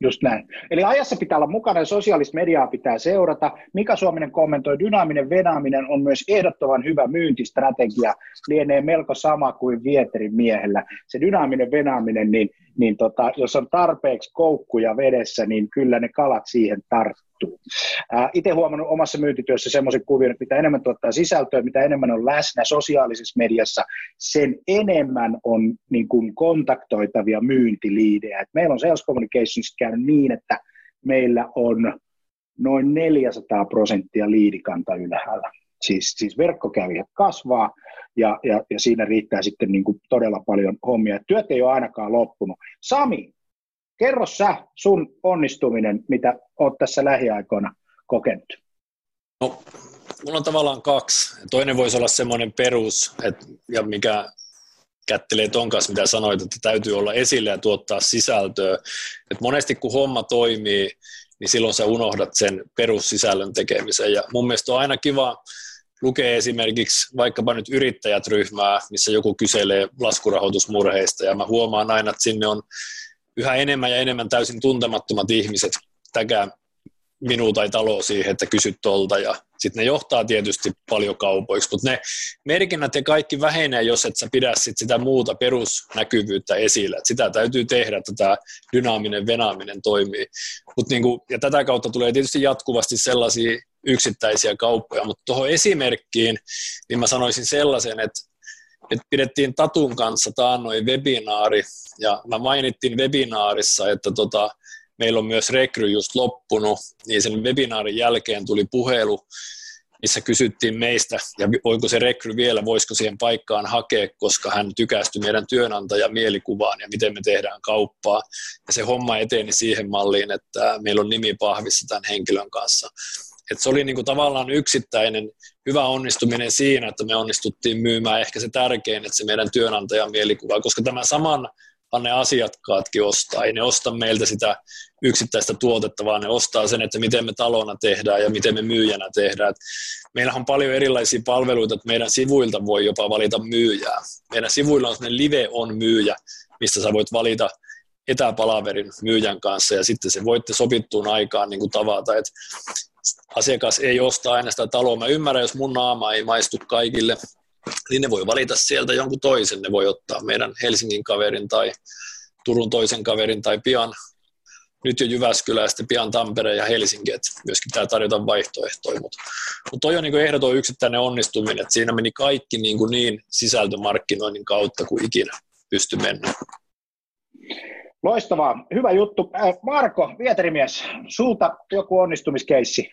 Just näin. Eli ajassa pitää olla mukana ja sosiaalista mediaa pitää seurata. Mika Suominen kommentoi, dynaaminen venaaminen on myös ehdottoman hyvä myyntistrategia. Lienee melko sama kuin Vieterin miehellä. Se dynaaminen venaaminen, niin, niin tota, jos on tarpeeksi koukkuja vedessä, niin kyllä ne kalat siihen tarttuu. Itse huomannut omassa myyntityössä semmoisen kuvion, että mitä enemmän tuottaa sisältöä, mitä enemmän on läsnä sosiaalisessa mediassa, sen enemmän on niin kuin kontaktoitavia myyntiliidejä. Et meillä on Sales Communications käynyt niin, että meillä on noin 400 prosenttia liidikanta ylhäällä. Siis, siis verkkokävijät kasvaa ja, ja, ja siinä riittää sitten niin kuin todella paljon hommia. Työt ei ole ainakaan loppunut. Sami, Kerro sä sun onnistuminen, mitä oot tässä lähiaikoina kokenut. No, mulla on tavallaan kaksi. Toinen voisi olla semmoinen perus, että, ja mikä kättelee ton kanssa, mitä sanoit, että täytyy olla esillä ja tuottaa sisältöä. Et monesti kun homma toimii, niin silloin sä unohdat sen perussisällön tekemisen. Ja mun mielestä on aina kiva lukea esimerkiksi vaikkapa nyt yrittäjät-ryhmää, missä joku kyselee laskurahoitusmurheista, ja mä huomaan aina, että sinne on yhä enemmän ja enemmän täysin tuntemattomat ihmiset täkää minua tai taloa siihen, että kysyt tolta ja sitten ne johtaa tietysti paljon kaupoiksi, mutta ne merkinnät ja kaikki vähenee, jos et sä pidä sit sitä muuta perusnäkyvyyttä esillä. Et sitä täytyy tehdä, että tämä dynaaminen venaaminen toimii. Mut niinku, ja tätä kautta tulee tietysti jatkuvasti sellaisia yksittäisiä kauppoja, mutta tuohon esimerkkiin, niin mä sanoisin sellaisen, että me pidettiin Tatun kanssa taannoin webinaari, ja mä mainittiin webinaarissa, että tota, meillä on myös rekry just loppunut, niin sen webinaarin jälkeen tuli puhelu, missä kysyttiin meistä, ja voiko se rekry vielä, voisiko siihen paikkaan hakea, koska hän tykästyi meidän työnantajan mielikuvaan ja miten me tehdään kauppaa. Ja se homma eteni siihen malliin, että meillä on nimi pahvissa tämän henkilön kanssa. Et se oli niinku tavallaan yksittäinen hyvä onnistuminen siinä, että me onnistuttiin myymään ehkä se tärkein, että se meidän työnantajan mielikuva, koska tämä saman ne asiakkaatkin ostaa. Ei ne osta meiltä sitä yksittäistä tuotetta, vaan ne ostaa sen, että miten me talona tehdään ja miten me myyjänä tehdään. Et meillähän on paljon erilaisia palveluita, että meidän sivuilta voi jopa valita myyjää. Meidän sivuilla on sellainen live on myyjä, mistä sä voit valita etäpalaverin myyjän kanssa ja sitten se voitte sopittuun aikaan niin kuin tavata, että asiakas ei osta aina sitä taloa. Mä ymmärrän, jos mun naama ei maistu kaikille, niin ne voi valita sieltä jonkun toisen. Ne voi ottaa meidän Helsingin kaverin tai Turun toisen kaverin tai pian nyt jo Jyväskylä ja sitten pian Tampere ja Helsinki, että myöskin tämä tarjota vaihtoehtoja, mutta, mutta toi on niin ehdoton yksittäinen onnistuminen, että siinä meni kaikki niin, kuin niin sisältömarkkinoinnin kautta kuin ikinä pysty mennä. Loistavaa, hyvä juttu. Äh, Marko, Vieterimies, sulta joku onnistumiskeissi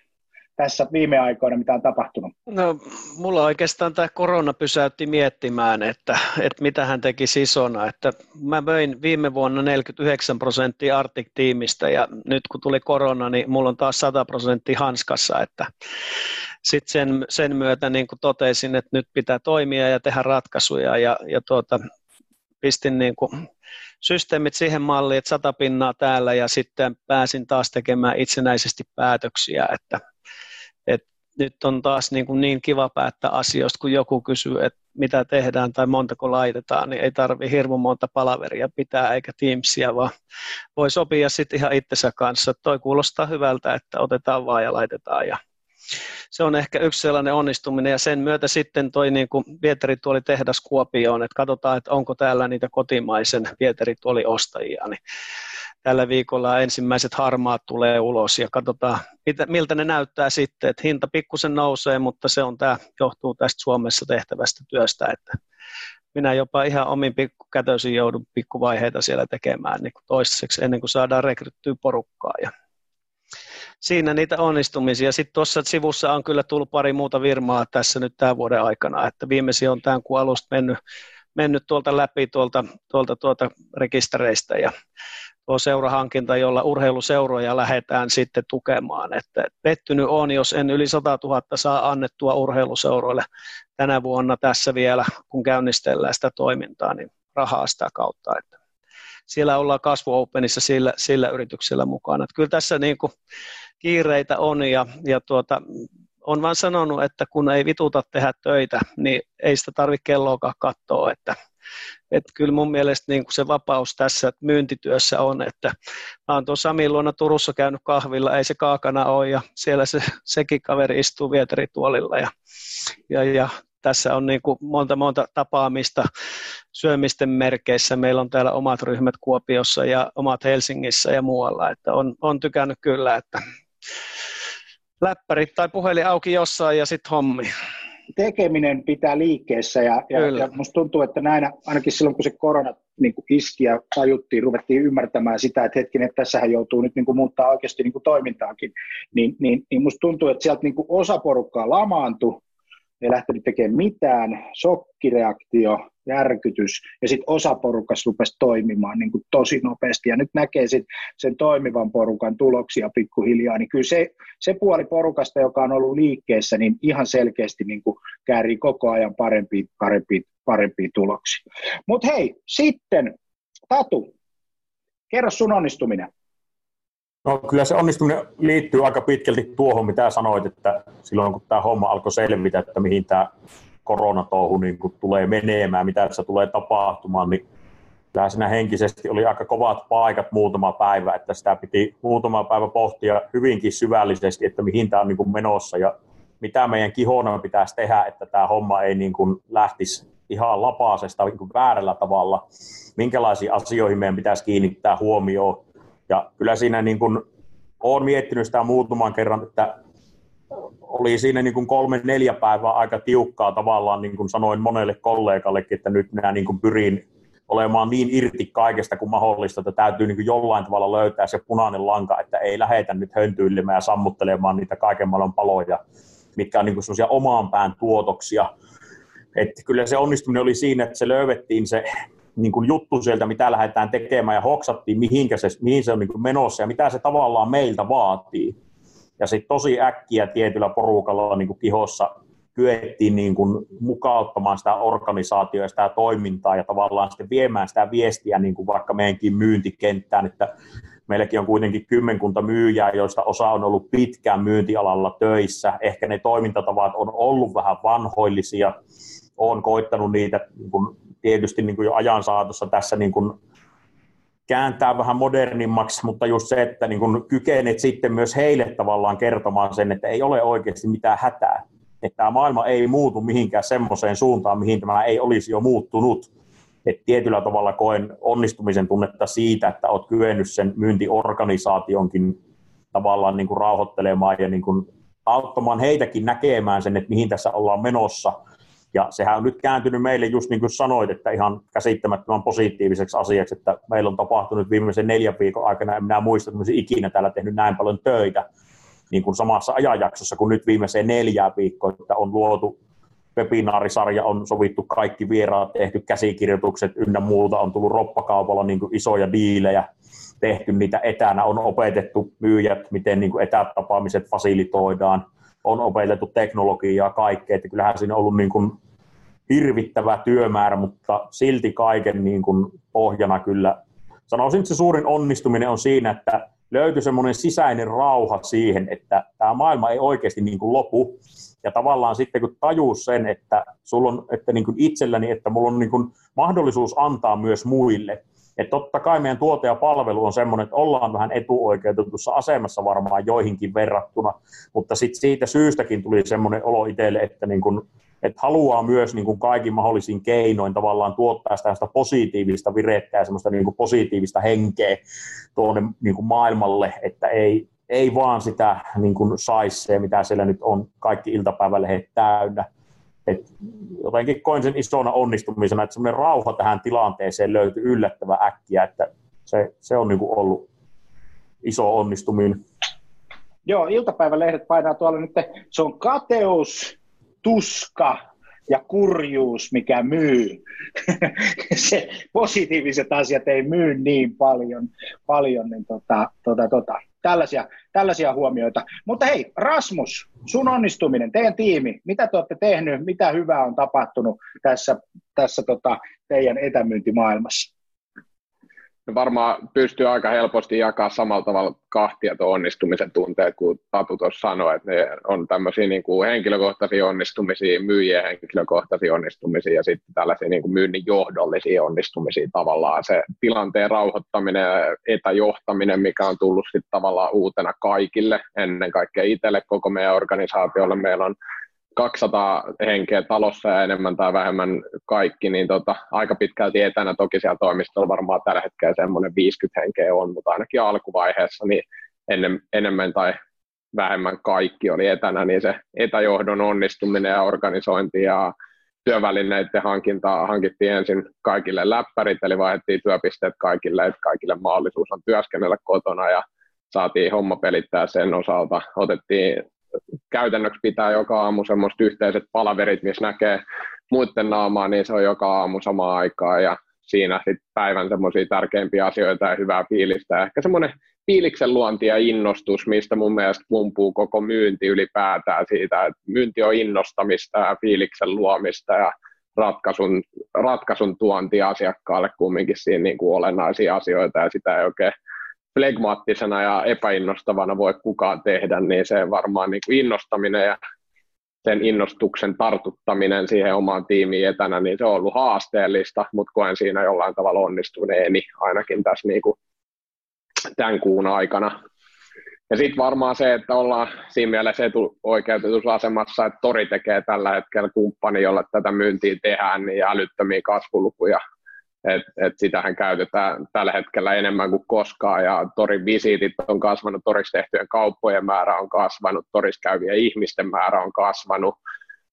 tässä viime aikoina, mitä on tapahtunut? No, mulla oikeastaan tämä korona pysäytti miettimään, että, että mitä hän teki isona. Että mä möin viime vuonna 49 prosenttia Arctic-tiimistä ja nyt kun tuli korona, niin mulla on taas 100 prosenttia hanskassa. Että sitten sen, sen myötä niin kuin totesin, että nyt pitää toimia ja tehdä ratkaisuja ja, ja tuota, pistin niin kuin systeemit siihen malliin, että sata pinnaa täällä ja sitten pääsin taas tekemään itsenäisesti päätöksiä, että nyt on taas niin, kuin niin kiva päättää asioista, kun joku kysyy, että mitä tehdään tai montako laitetaan, niin ei tarvi hirmu monta palaveria pitää eikä Teamsia, vaan voi sopia sitten ihan itsensä kanssa. Toi kuulostaa hyvältä, että otetaan vaan ja laitetaan. Ja se on ehkä yksi sellainen onnistuminen ja sen myötä sitten toi niin kuin vieterituoli tehdas Kuopioon, että katsotaan, että onko täällä niitä kotimaisen vieterituoli ostajia, niin tällä viikolla ensimmäiset harmaat tulee ulos ja katsotaan, miltä ne näyttää sitten, että hinta pikkusen nousee, mutta se on tämä, johtuu tästä Suomessa tehtävästä työstä, että minä jopa ihan omin pikkukätöisin joudun pikkuvaiheita siellä tekemään niin kuin toistaiseksi ennen kuin saadaan rekryttyä porukkaa ja siinä niitä onnistumisia. Sitten tuossa sivussa on kyllä tullut pari muuta virmaa tässä nyt tämän vuoden aikana, että viimeisin on tämän kuun alusta mennyt, mennyt tuolta läpi tuolta, tuolta, tuolta rekistereistä ja tuo seurahankinta, jolla urheiluseuroja lähdetään sitten tukemaan. Että pettynyt on, jos en yli 100 000 saa annettua urheiluseuroille tänä vuonna tässä vielä, kun käynnistellään sitä toimintaa, niin rahaa sitä kautta. Että siellä ollaan kasvu Openissa sillä, sillä yrityksellä mukana. Että kyllä tässä niin kuin kiireitä on ja, ja tuota, on vaan sanonut, että kun ei vituta tehdä töitä, niin ei sitä tarvitse kelloakaan katsoa, että että kyllä mun mielestä niin kuin se vapaus tässä myyntityössä on, että mä oon tuossa Samin luona Turussa käynyt kahvilla, ei se kaakana ole ja siellä se, sekin kaveri istuu vieterituolilla ja, ja, ja tässä on niin kuin monta monta tapaamista syömisten merkeissä. Meillä on täällä omat ryhmät Kuopiossa ja omat Helsingissä ja muualla, että on, on tykännyt kyllä, että läppärit tai puhelin auki jossain ja sitten hommi. Tekeminen pitää liikkeessä ja, ja, ja musta tuntuu, että näinä, ainakin silloin kun se korona niin kuin iski ja tajuttiin, ruvettiin ymmärtämään sitä, että hetkinen, että tässähän joutuu nyt niin kuin muuttaa oikeasti niin kuin toimintaakin, niin, niin, niin musta tuntuu, että sieltä niin kuin osa porukkaa lamaantui, ei lähtenyt tekemään mitään, shokkireaktio, järkytys, ja sitten osa porukasta rupesi toimimaan niin kuin tosi nopeasti, ja nyt näkee sit sen toimivan porukan tuloksia pikkuhiljaa, niin kyllä se, se puoli porukasta, joka on ollut liikkeessä, niin ihan selkeästi niin kuin käärii koko ajan parempia, parempia, parempia tuloksia. Mutta hei, sitten Tatu, kerro sun onnistuminen. No kyllä se onnistuminen liittyy aika pitkälti tuohon, mitä sanoit, että silloin kun tämä homma alkoi selvitä, että mihin tämä koronatouhu niin kuin tulee menemään, mitä tässä tulee tapahtumaan, niin kyllä siinä henkisesti oli aika kovat paikat muutama päivä, että sitä piti muutama päivä pohtia hyvinkin syvällisesti, että mihin tämä on niin kuin menossa ja mitä meidän kihona pitäisi tehdä, että tämä homma ei niin kuin lähtisi ihan lapaasesta niin kuin väärällä tavalla, minkälaisiin asioihin meidän pitäisi kiinnittää huomioon. Ja kyllä siinä niin kuin, olen miettinyt sitä muutaman kerran, että oli siinä niin kuin kolme, neljä päivää aika tiukkaa tavallaan, niin kuin sanoin monelle kollegallekin, että nyt minä niin kuin pyrin olemaan niin irti kaikesta kuin mahdollista, että täytyy niin kuin jollain tavalla löytää se punainen lanka, että ei lähetä nyt höntyilemään ja sammuttelemaan niitä kaiken maailman paloja, mitkä on niin kuin omaan pään tuotoksia. Että kyllä se onnistuminen oli siinä, että se löydettiin se niin kuin juttu sieltä, mitä lähdetään tekemään ja hoksattiin, mihinkä se, mihin se on niin kuin menossa ja mitä se tavallaan meiltä vaatii. Ja sitten tosi äkkiä tietyllä porukalla niin kuin kihossa kyettiin niin kuin mukauttamaan sitä organisaatioa ja sitä toimintaa ja tavallaan sitten viemään sitä viestiä niin kuin vaikka meidänkin myyntikenttään, että meilläkin on kuitenkin kymmenkunta myyjää, joista osa on ollut pitkään myyntialalla töissä. Ehkä ne toimintatavat on ollut vähän vanhoillisia. Olen koittanut niitä niin kuin tietysti niin kuin jo ajan saatossa tässä niin kuin kääntää vähän modernimmaksi, mutta just se, että niin kuin kykenet sitten myös heille tavallaan kertomaan sen, että ei ole oikeasti mitään hätää. Että tämä maailma ei muutu mihinkään semmoiseen suuntaan, mihin tämä ei olisi jo muuttunut. että tietyllä tavalla koen onnistumisen tunnetta siitä, että olet kyennyt sen myyntiorganisaationkin tavallaan niin kuin rauhoittelemaan ja niin kuin auttamaan heitäkin näkemään sen, että mihin tässä ollaan menossa – ja sehän on nyt kääntynyt meille just niin kuin sanoit, että ihan käsittämättömän positiiviseksi asiaksi, että meillä on tapahtunut viimeisen neljän viikon aikana, en minä muista, että ikinä täällä tehnyt näin paljon töitä, niin kuin samassa ajanjaksossa kuin nyt viimeiseen neljää viikkoa, että on luotu webinaarisarja, on sovittu kaikki vieraat, tehty käsikirjoitukset ynnä muuta, on tullut roppakaupalla niin kuin isoja diilejä, tehty niitä etänä, on opetettu myyjät, miten niin kuin etätapaamiset fasilitoidaan, on opetettu teknologiaa kaikkea, että kyllähän siinä on ollut niin kuin hirvittävä työmäärä, mutta silti kaiken niin kuin pohjana kyllä. Sanoisin, että se suurin onnistuminen on siinä, että löytyi semmoinen sisäinen rauha siihen, että tämä maailma ei oikeasti niin kuin lopu. Ja tavallaan sitten kun tajuu sen, että, sulla on, että niin kuin itselläni, että mulla on niin kuin mahdollisuus antaa myös muille, että totta kai meidän tuote ja palvelu on semmoinen, että ollaan vähän etuoikeutetussa asemassa varmaan joihinkin verrattuna, mutta sitten siitä syystäkin tuli semmoinen olo itselle, että niin kun, että haluaa myös niin kuin kaikin mahdollisin keinoin tavallaan tuottaa sitä, sitä positiivista virettä ja semmoista niin positiivista henkeä tuonne niin maailmalle, että ei, ei vaan sitä niin kuin saisse, mitä siellä nyt on kaikki iltapäivälehdet täynnä, et jotenkin koin sen isona onnistumisena, että semmoinen rauha tähän tilanteeseen löytyi yllättävän äkkiä, että se, se on niin kuin ollut iso onnistuminen. Joo, iltapäivälehdet painaa tuolla nyt, se on kateus, tuska ja kurjuus, mikä myy. [LAUGHS] se positiiviset asiat ei myy niin paljon, paljon niin tota, tota, tota tällaisia, tällaisia huomioita. Mutta hei, Rasmus, sun onnistuminen, teidän tiimi, mitä te olette tehnyt, mitä hyvää on tapahtunut tässä, tässä tota, teidän etämyyntimaailmassa? Varmaan pystyy aika helposti jakaa samalla tavalla kahtia tuon onnistumisen tunteet, kuin Tatu tuossa sanoi, että ne on tämmöisiä niin kuin henkilökohtaisia onnistumisia, myyjien henkilökohtaisia onnistumisia ja sitten tällaisia niin kuin myynnin johdollisia onnistumisia tavallaan. Se tilanteen rauhoittaminen ja etäjohtaminen, mikä on tullut sitten tavallaan uutena kaikille, ennen kaikkea itselle, koko meidän organisaatiolle. Meillä on 200 henkeä talossa ja enemmän tai vähemmän kaikki, niin tota, aika pitkälti etänä. Toki siellä toimistolla varmaan tällä hetkellä semmoinen 50 henkeä on, mutta ainakin alkuvaiheessa niin ennen, enemmän tai vähemmän kaikki oli etänä, niin se etäjohdon onnistuminen ja organisointi ja työvälineiden hankintaa hankittiin ensin kaikille läppärit, eli vaihdettiin työpisteet kaikille, että kaikille mahdollisuus on työskennellä kotona ja saatiin homma pelittää sen osalta. Otettiin käytännöksi pitää joka aamu semmoista yhteiset palaverit, missä näkee muiden naamaa, niin se on joka aamu samaan aikaan ja siinä sitten päivän semmoisia tärkeimpiä asioita ja hyvää fiilistä. Ja ehkä semmoinen fiiliksen luonti ja innostus, mistä mun mielestä pumpuu koko myynti ylipäätään siitä, että myynti on innostamista ja fiiliksen luomista ja ratkaisun, ratkaisun tuonti asiakkaalle kumminkin siinä niin kuin olennaisia asioita ja sitä ei oikein flegmaattisena ja epäinnostavana voi kukaan tehdä, niin se varmaan niin kuin innostaminen ja sen innostuksen tartuttaminen siihen omaan tiimiin etänä, niin se on ollut haasteellista, mutta koen siinä jollain tavalla onnistuneeni ainakin tässä niin kuin tämän kuun aikana. Ja sitten varmaan se, että ollaan siinä mielessä etuoikeutetussa asemassa, että Tori tekee tällä hetkellä kumppani, jolle tätä myyntiä tehdään, niin älyttömiä kasvulukuja et, et sitähän käytetään tällä hetkellä enemmän kuin koskaan, ja torin visiitit on kasvanut, torissa tehtyjen kauppojen määrä on kasvanut, torissa käyvien ihmisten määrä on kasvanut,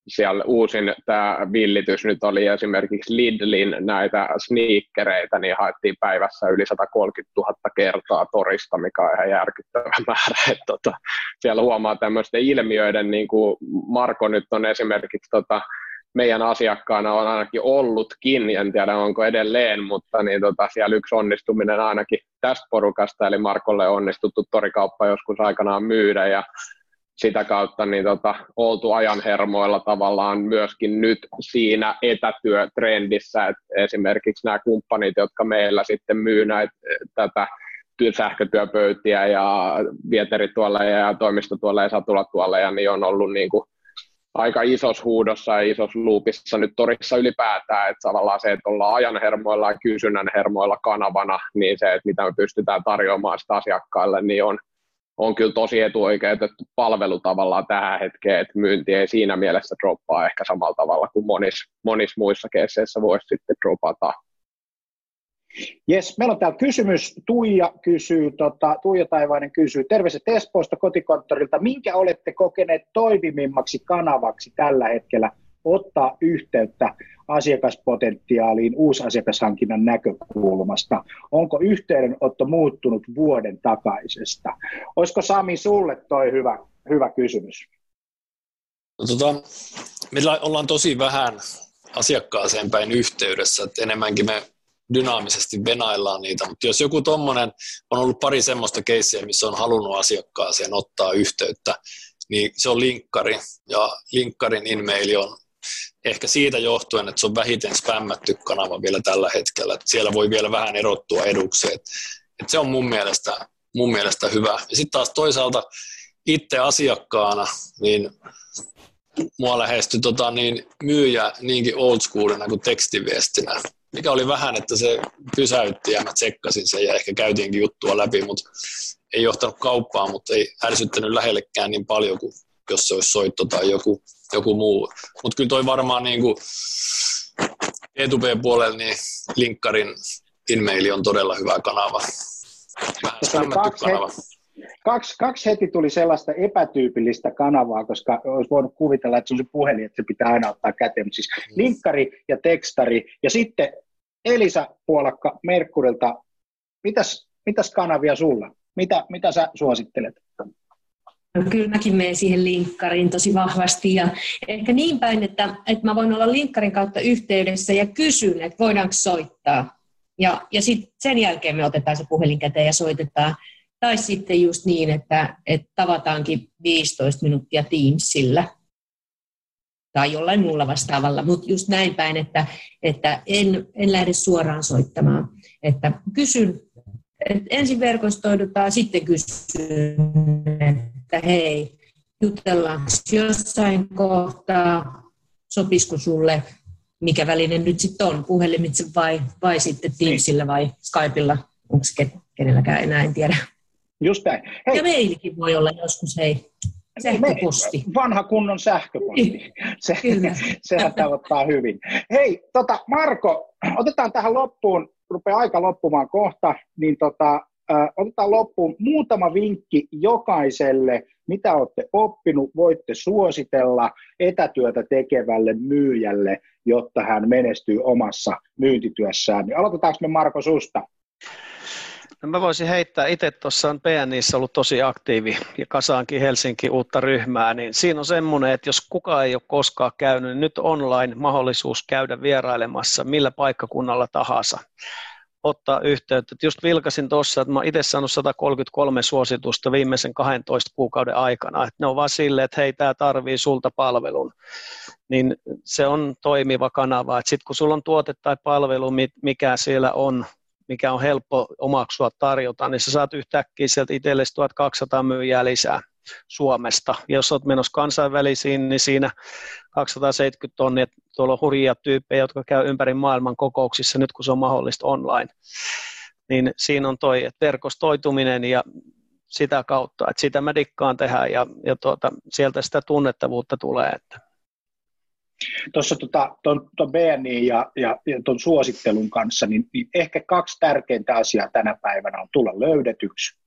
siellä uusin tämä villitys nyt oli esimerkiksi Lidlin näitä sneakereitä, niin haettiin päivässä yli 130 000 kertaa torista, mikä on ihan järkyttävä määrä. Et tota, siellä huomaa tämmöisten ilmiöiden, niin kuin Marko nyt on esimerkiksi tota, meidän asiakkaana on ainakin ollutkin, en tiedä onko edelleen, mutta niin tota, siellä yksi onnistuminen ainakin tästä porukasta, eli Markolle onnistuttu torikauppa joskus aikanaan myydä, ja sitä kautta niin tota, oltu ajan hermoilla tavallaan myöskin nyt siinä etätyötrendissä, että esimerkiksi nämä kumppanit, jotka meillä sitten myy näitä, tätä sähkötyöpöytiä ja vieterituolleja ja toimistotuolleja ja satulatuolleja, niin on ollut niin kuin aika isos huudossa ja isos luupissa nyt torissa ylipäätään, että tavallaan se, että ollaan ajan hermoilla ja kysynnän hermoilla kanavana, niin se, että mitä me pystytään tarjoamaan sitä asiakkaille, niin on, on kyllä tosi etuoikeutettu palvelu tavallaan tähän hetkeen, että myynti ei siinä mielessä droppaa ehkä samalla tavalla kuin monissa, monissa muissa keisseissä voisi sitten dropata. Jes, meillä on täällä kysymys. Tuija kysyy, tota, Tuija Taivainen kysyy, terveiset Espoosta kotikonttorilta, minkä olette kokeneet toimivimmaksi kanavaksi tällä hetkellä ottaa yhteyttä asiakaspotentiaaliin uusasiakashankinnan näkökulmasta? Onko yhteydenotto muuttunut vuoden takaisesta? Olisiko Sami sulle toi hyvä, hyvä kysymys? No, tota, me ollaan tosi vähän asiakkaaseen päin yhteydessä, että enemmänkin me dynaamisesti venaillaan niitä, mutta jos joku tuommoinen on ollut pari semmoista keissiä, missä on halunnut asiakkaaseen ottaa yhteyttä, niin se on linkkari, ja linkkarin e-maili on ehkä siitä johtuen, että se on vähiten spämmätty kanava vielä tällä hetkellä, että siellä voi vielä vähän erottua eduksi, että, että se on mun mielestä, mun mielestä hyvä. Ja sitten taas toisaalta itse asiakkaana, niin mua lähestyi tota, niin myyjä niinkin old schoolina kuin tekstiviestinä mikä oli vähän, että se pysäytti ja mä tsekkasin sen ja ehkä käytiinkin juttua läpi, mutta ei johtanut kauppaan, mutta ei ärsyttänyt lähellekään niin paljon kuin jos se olisi soitto tai joku, joku muu. Mutta kyllä toi varmaan niin kuin E2B-puolella niin linkkarin inmaili on todella hyvä kanava. Vähän kaksi, kanava. Kaksi, kaksi heti tuli sellaista epätyypillistä kanavaa, koska olisi voinut kuvitella, että se on se puhelin, että se pitää aina ottaa käteen. Mutta siis mm. linkkari ja tekstari ja sitten Elisa Puolakka Merkurilta, mitäs, mitäs kanavia sulla? Mitä, mitä sä suosittelet? No, kyllä mäkin menen siihen linkkariin tosi vahvasti ja ehkä niin päin, että, että mä voin olla linkkarin kautta yhteydessä ja kysyn, että voidaanko soittaa. Ja, ja sitten sen jälkeen me otetaan se puhelin käteen ja soitetaan. Tai sitten just niin, että, että tavataankin 15 minuuttia Teamsillä tai jollain muulla vastaavalla, mutta just näin päin, että, että en, en lähde suoraan soittamaan. Että kysyn, että ensin verkostoidutaan, sitten kysyn, että hei, jutellaan jossain kohtaa, sopisiko sulle, mikä väline nyt sitten on, puhelimitse vai, vai sitten Teamsillä vai Skypella, onko se kenelläkään enää, en tiedä. Just näin. Hei. Ja meilikin voi olla joskus, hei. Sähköposti. Vanha kunnon sähköposti. Se, [LAUGHS] sehän tavoittaa hyvin. Hei, tota, Marko, otetaan tähän loppuun, rupeaa aika loppumaan kohta, niin tota, äh, otetaan loppuun muutama vinkki jokaiselle, mitä olette oppinut, voitte suositella etätyötä tekevälle myyjälle, jotta hän menestyy omassa myyntityössään. Niin aloitetaanko me Marko susta? No mä voisin heittää itse tuossa on PNIssä ollut tosi aktiivi ja kasaankin Helsinki uutta ryhmää, niin siinä on semmoinen, että jos kukaan ei ole koskaan käynyt, niin nyt online mahdollisuus käydä vierailemassa millä paikkakunnalla tahansa ottaa yhteyttä. Et just vilkasin tuossa, että mä itse saanut 133 suositusta viimeisen 12 kuukauden aikana. Et ne on vaan silleen, että hei, tämä tarvii sulta palvelun. Niin se on toimiva kanava. Sitten kun sulla on tuote tai palvelu, mikä siellä on mikä on helppo omaksua tarjota, niin sä saat yhtäkkiä sieltä itsellesi 1200 myyjää lisää Suomesta. Ja jos olet menossa kansainvälisiin, niin siinä 270 tonnia, tuolla on hurjia tyyppejä, jotka käy ympäri maailman kokouksissa nyt, kun se on mahdollista online. Niin siinä on toi että verkostoituminen ja sitä kautta, että sitä mä dikkaan tehdä ja, ja tuota, sieltä sitä tunnettavuutta tulee. Että. Tuossa tota, ton, ton BNI ja, ja, ja ton suosittelun kanssa, niin, niin ehkä kaksi tärkeintä asiaa tänä päivänä on tulla löydetyksi,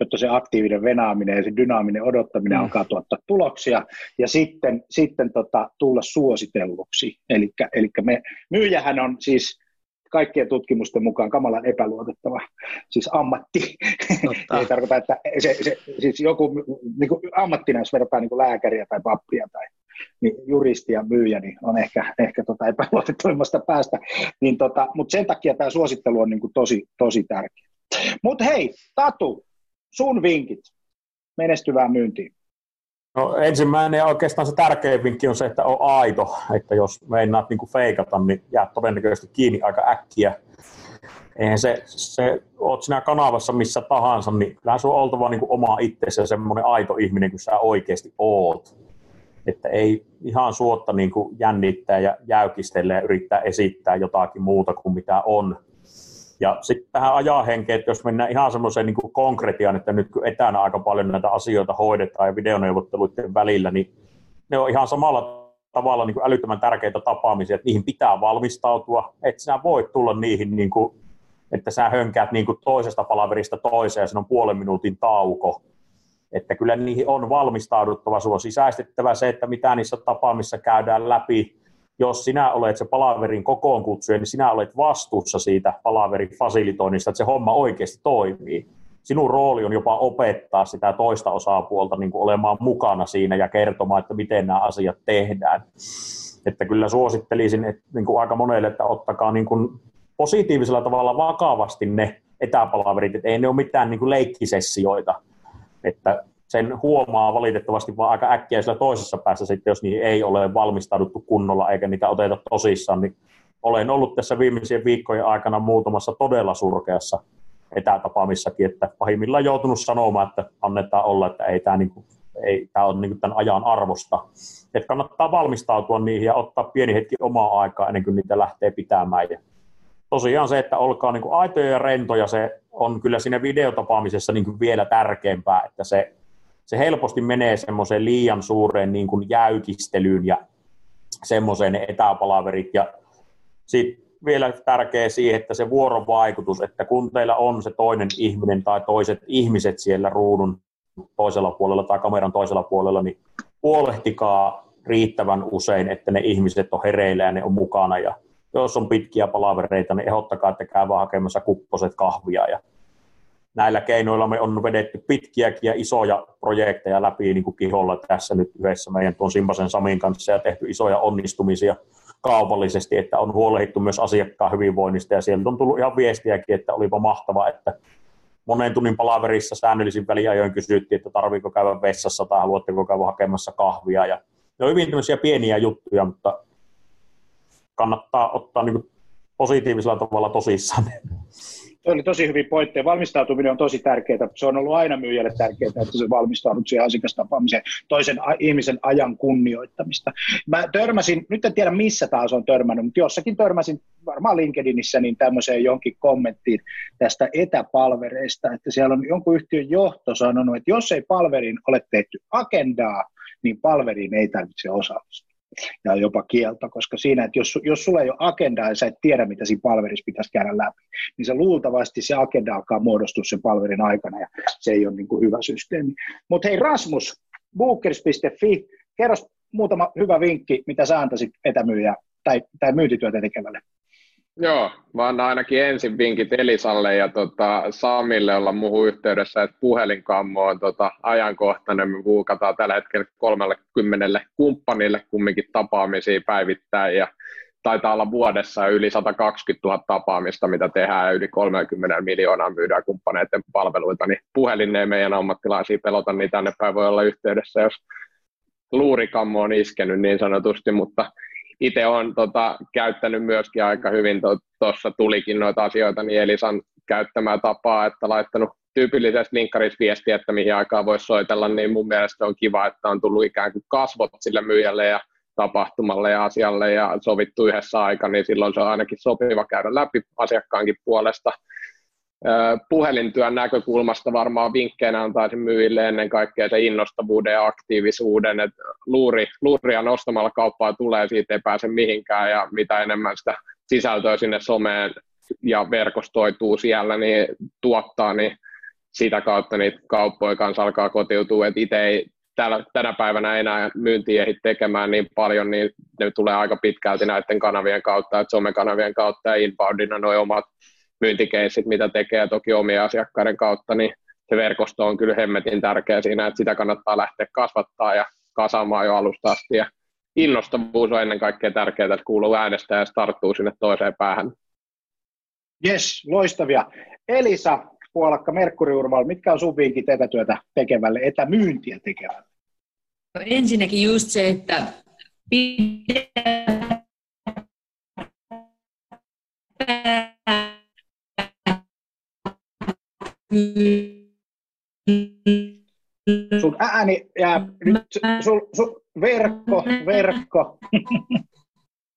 jotta se aktiivinen venaaminen ja se dynaaminen odottaminen mm. alkaa tuottaa tuloksia, ja sitten, sitten tota, tulla suositelluksi. Eli me, myyjähän on siis kaikkien tutkimusten mukaan kamalan epäluotettava, siis ammatti. Ei tarkoita, että se, se, siis joku niin kuin ammattina, jos verrataan niin lääkäriä tai pappia tai niin juristi ja myyjä niin on ehkä, ehkä tota epäluotettavimmasta päästä. Niin tota, Mutta sen takia tämä suosittelu on niin kuin tosi, tosi tärkeä. Mutta hei, Tatu, sun vinkit menestyvään myyntiin. No, ensimmäinen ja oikeastaan se tärkein vinkki on se, että on aito. Että jos meinaat niin feikata, niin jää todennäköisesti kiinni aika äkkiä. Eihän se, se oot sinä kanavassa missä tahansa, niin kyllä sun on oltava niin oma itsesi ja semmoinen aito ihminen kuin sä oikeasti oot. Että ei ihan suotta niin jännittää ja jäykistellä ja yrittää esittää jotakin muuta kuin mitä on ja sitten tähän ajahenkeen, että jos mennään ihan semmoiseen niin konkretiaan, että nyt kun etänä aika paljon näitä asioita hoidetaan ja videoneuvotteluiden välillä, niin ne on ihan samalla tavalla niin kuin älyttömän tärkeitä tapaamisia, että niihin pitää valmistautua, että sinä voit tulla niihin, niin kuin, että sä hönkäät niin kuin toisesta palaverista toiseen ja siinä on puolen minuutin tauko. Että kyllä niihin on valmistauduttava, sinua sisäistettävä se, että mitä niissä tapaamissa käydään läpi, jos sinä olet se palaverin kokoonkutsuja, niin sinä olet vastuussa siitä palaverin fasilitoinnista, että se homma oikeasti toimii. Sinun rooli on jopa opettaa sitä toista osapuolta niin kuin olemaan mukana siinä ja kertomaan, että miten nämä asiat tehdään. Että kyllä suosittelisin että, niin kuin aika monelle, että ottakaa niin kuin positiivisella tavalla vakavasti ne etäpalaverit, että ei ne ole mitään niin kuin leikkisessioita. Että sen huomaa valitettavasti vaan aika äkkiä sillä toisessa päässä sitten, jos niihin ei ole valmistauduttu kunnolla eikä niitä oteta tosissaan, niin olen ollut tässä viimeisien viikkojen aikana muutamassa todella surkeassa etätapaamissakin, että pahimmillaan joutunut sanomaan, että annetaan olla, että ei tämä, niin kuin, ei, tämä on niin kuin tämän ajan arvosta. Että kannattaa valmistautua niihin ja ottaa pieni hetki omaa aikaa ennen kuin niitä lähtee pitämään. Ja tosiaan se, että olkaa niin kuin aitoja ja rentoja, se on kyllä siinä videotapaamisessa niin kuin vielä tärkeämpää, että se se helposti menee semmoiseen liian suureen niin kuin jäykistelyyn ja semmoiseen etäpalaverit. Ja sitten vielä tärkeä siihen, että se vuorovaikutus, että kun teillä on se toinen ihminen tai toiset ihmiset siellä ruudun toisella puolella tai kameran toisella puolella, niin huolehtikaa riittävän usein, että ne ihmiset on hereillä ja ne on mukana. Ja jos on pitkiä palavereita, niin ehdottakaa, että käy vaan hakemassa kupposet kahvia. Ja näillä keinoilla me on vedetty pitkiäkin ja isoja projekteja läpi niin kuin kiholla tässä nyt yhdessä meidän tuon Simpasen Samin kanssa ja tehty isoja onnistumisia kaupallisesti, että on huolehdittu myös asiakkaan hyvinvoinnista. Ja sieltä on tullut ihan viestiäkin, että olipa mahtava, että monen tunnin palaverissa säännöllisin väliajoin kysyttiin, että tarviiko käydä vessassa tai haluatteko käydä hakemassa kahvia. Ja ne on hyvin tämmöisiä pieniä juttuja, mutta kannattaa ottaa niin positiivisella tavalla tosissaan. Tuo oli tosi hyvin pointteja. Valmistautuminen on tosi tärkeää. Se on ollut aina myyjälle tärkeää, että se valmistaudut siihen asiakastapaamiseen, toisen ihmisen ajan kunnioittamista. Mä törmäsin, nyt en tiedä missä taas on törmännyt, mutta jossakin törmäsin varmaan LinkedInissä niin tämmöiseen jonkin kommenttiin tästä etäpalvereista, että siellä on jonkun yhtiön johto sanonut, että jos ei palverin ole tehty agendaa, niin palveriin ei tarvitse osallistua ja jopa kielto, koska siinä, että jos, jos sulla ei ole agendaa ja sä et tiedä, mitä siinä palverissa pitäisi käydä läpi, niin se luultavasti se agenda alkaa muodostua sen palverin aikana ja se ei ole niin kuin hyvä systeemi. Mutta hei Rasmus, bookers.fi, kerro muutama hyvä vinkki, mitä sä antaisit etämyyjä tai, tai myyntityötä tekevälle. Joo, mä annan ainakin ensin vinkit Elisalle ja tota, Samille olla muuhun yhteydessä, että puhelinkammo on tota, ajankohtainen. Me vuukataan tällä hetkellä 30 kumppanille kumminkin tapaamisia päivittäin ja taitaa olla vuodessa yli 120 000 tapaamista, mitä tehdään ja yli 30 miljoonaa myydään kumppaneiden palveluita, niin puhelin ei meidän ammattilaisia pelota, niin tänne päin voi olla yhteydessä, jos luurikammo on iskenyt niin sanotusti, mutta itse olen tota, käyttänyt myöskin aika hyvin, tuossa to, tulikin noita asioita, niin Elisan käyttämää tapaa, että laittanut tyypillisesti linkkarissa viestiä, että mihin aikaan voisi soitella, niin mun mielestä on kiva, että on tullut ikään kuin kasvot sille myyjälle ja tapahtumalle ja asialle ja sovittu yhdessä aika, niin silloin se on ainakin sopiva käydä läpi asiakkaankin puolesta. Puhelintyön näkökulmasta varmaan vinkkeinä antaisin myyjille ennen kaikkea se innostavuuden ja aktiivisuuden, että luuri, luuria nostamalla kauppaa tulee, siitä ei pääse mihinkään ja mitä enemmän sitä sisältöä sinne someen ja verkostoituu siellä, niin tuottaa, niin sitä kautta niitä kauppoja kanssa alkaa kotiutua, että itse ei täällä, tänä päivänä enää myyntiä ehdi tekemään niin paljon, niin ne tulee aika pitkälti näiden kanavien kautta, että somekanavien kautta ja inboundina nuo omat myyntikeissit, mitä tekee toki omien asiakkaiden kautta, niin se verkosto on kyllä hemmetin tärkeä siinä, että sitä kannattaa lähteä kasvattaa ja kasaamaan jo alusta asti. Ja innostavuus on ennen kaikkea tärkeää, että kuuluu äänestä ja starttuu sinne toiseen päähän. Yes, loistavia. Elisa Puolakka, Merkuri Urval, mitkä on sun vinkit etätyötä tekevälle, etämyyntiä tekevälle? No ensinnäkin just se, että pitää Sun ääni jää nyt, sun, sun verkko, verkko.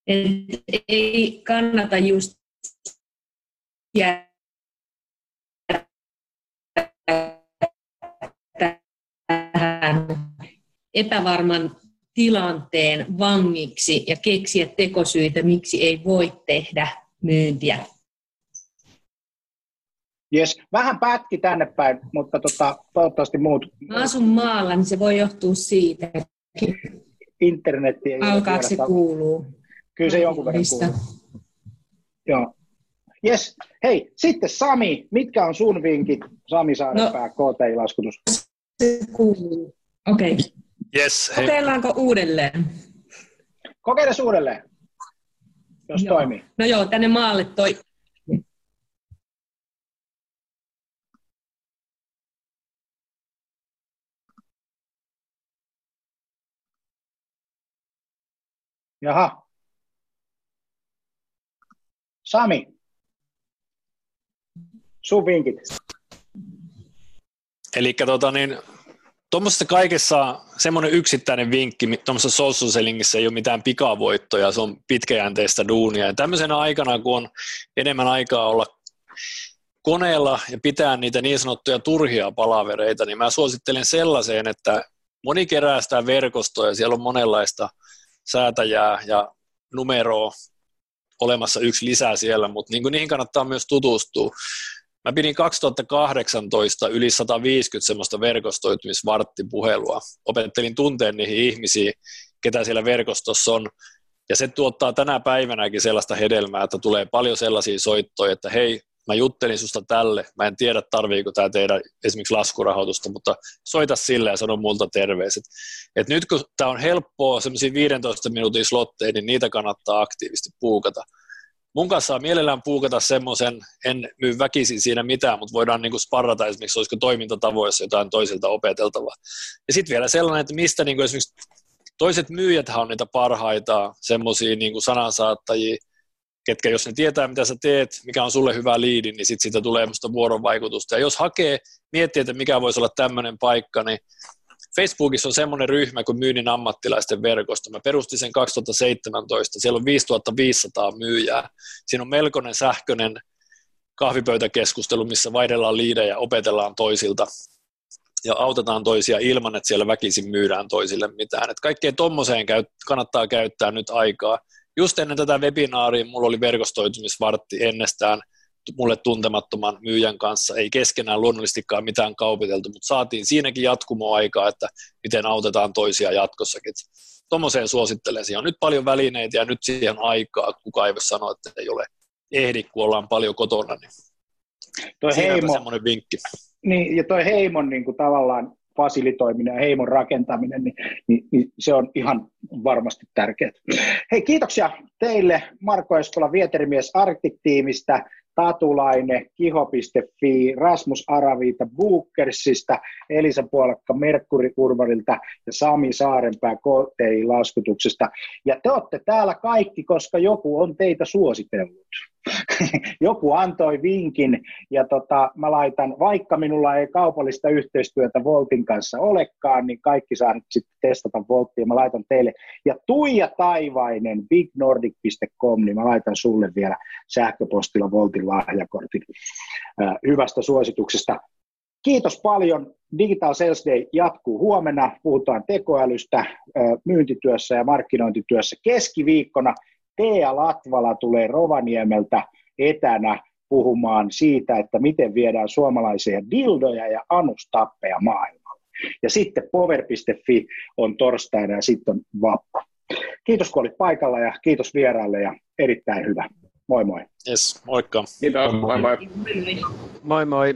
Et ei kannata just tähän epävarman tilanteen vangiksi ja keksiä tekosyitä, miksi ei voi tehdä myyntiä. Jes, vähän pätki tänne päin, mutta tota, toivottavasti muut. Mä asun maalla, niin se voi johtua siitä. Internetti ei Alkaako se kuuluu? Kyllä se jonkun verran kuuluu. Joo. Jes, hei, sitten Sami, mitkä on sun vinkit, Sami Saarenpää, no, KTI-laskutus? Se kuuluu. Okei. Okay. Yes, hei. Kokeillaanko uudelleen? Kokeile uudelleen, jos joo. toimii. No joo, tänne maalle toi Jaha. Sami, sun vinkit. Eli tota niin, tuommoisessa kaikessa semmoinen yksittäinen vinkki, tuommoisessa social sellingissä ei ole mitään pikavoittoja, se on pitkäjänteistä duunia. Ja tämmöisenä aikana, kun on enemmän aikaa olla koneella ja pitää niitä niin sanottuja turhia palavereita, niin mä suosittelen sellaiseen, että moni kerää sitä verkostoa ja siellä on monenlaista – säätäjää ja numeroa olemassa yksi lisää siellä, mutta niin niihin kannattaa myös tutustua. Mä pidin 2018 yli 150 semmoista verkostoitumisvarttipuhelua. Opettelin tunteen niihin ihmisiin, ketä siellä verkostossa on. Ja se tuottaa tänä päivänäkin sellaista hedelmää, että tulee paljon sellaisia soittoja, että hei, mä juttelin susta tälle, mä en tiedä tarviiko tämä tehdä esimerkiksi laskurahoitusta, mutta soita sille ja sano multa terveiset. Et nyt kun tämä on helppoa, semmoisia 15 minuutin slotteja, niin niitä kannattaa aktiivisesti puukata. Mun kanssa saa mielellään puukata semmoisen, en myy väkisin siinä mitään, mutta voidaan niinku sparrata esimerkiksi, olisiko toimintatavoissa jotain toisilta opeteltavaa. Ja sitten vielä sellainen, että mistä niinku esimerkiksi toiset myyjät on niitä parhaita semmoisia niinku sanansaattajia, ketkä jos ne tietää, mitä sä teet, mikä on sulle hyvä liidi, niin sitten siitä tulee musta vuorovaikutusta. Ja jos hakee, miettii, että mikä voisi olla tämmöinen paikka, niin Facebookissa on semmoinen ryhmä kuin myynnin ammattilaisten verkosto. Mä perustin sen 2017. Siellä on 5500 myyjää. Siinä on melkoinen sähköinen kahvipöytäkeskustelu, missä vaihdellaan liidejä, opetellaan toisilta ja autetaan toisia ilman, että siellä väkisin myydään toisille mitään. Et kaikkeen tuommoiseen kannattaa käyttää nyt aikaa just ennen tätä webinaaria mulla oli verkostoitumisvartti ennestään mulle tuntemattoman myyjän kanssa. Ei keskenään luonnollisestikaan mitään kaupiteltu, mutta saatiin siinäkin jatkumoaikaa, että miten autetaan toisia jatkossakin. Tuommoiseen suosittelen. Siihen on nyt paljon välineitä ja nyt siihen aikaa. Kuka ei voi sanoa, että ei ole ehdi, kun ollaan paljon kotona. Niin toi heimo, semmoinen vinkki. Niin, ja toi heimon niin kuin tavallaan fasilitoiminen ja heimon rakentaminen, niin, niin, niin se on ihan varmasti tärkeää. Hei, kiitoksia teille Marko Eskola, Vieterimies Arktik-tiimistä, Tatulaine, Kiho.fi, Rasmus Araviita Bookersista, Elisa Puolakka Merkuri Urvarilta ja Sami Saarenpää KTI-laskutuksesta. Ja te olette täällä kaikki, koska joku on teitä suositellut. [LAUGHS] joku antoi vinkin ja tota, mä laitan, vaikka minulla ei kaupallista yhteistyötä Voltin kanssa olekaan, niin kaikki saa nyt sitten testata Volttia, mä laitan teille. Ja Tuija Taivainen, bignordic.com, niin mä laitan sulle vielä sähköpostilla Voltin lahjakortin äh, hyvästä suosituksesta. Kiitos paljon. Digital Sales Day jatkuu huomenna. Puhutaan tekoälystä myyntityössä ja markkinointityössä. Keskiviikkona Tea Latvala tulee Rovaniemeltä etänä puhumaan siitä, että miten viedään suomalaisia dildoja ja anustappeja maailmalle. Ja sitten power.fi on torstaina ja sitten on vappu. Kiitos kun olit paikalla ja kiitos vieraille ja erittäin hyvä. Moi moi. Yes, moikka. Kiitos, moi moi. Moi moi.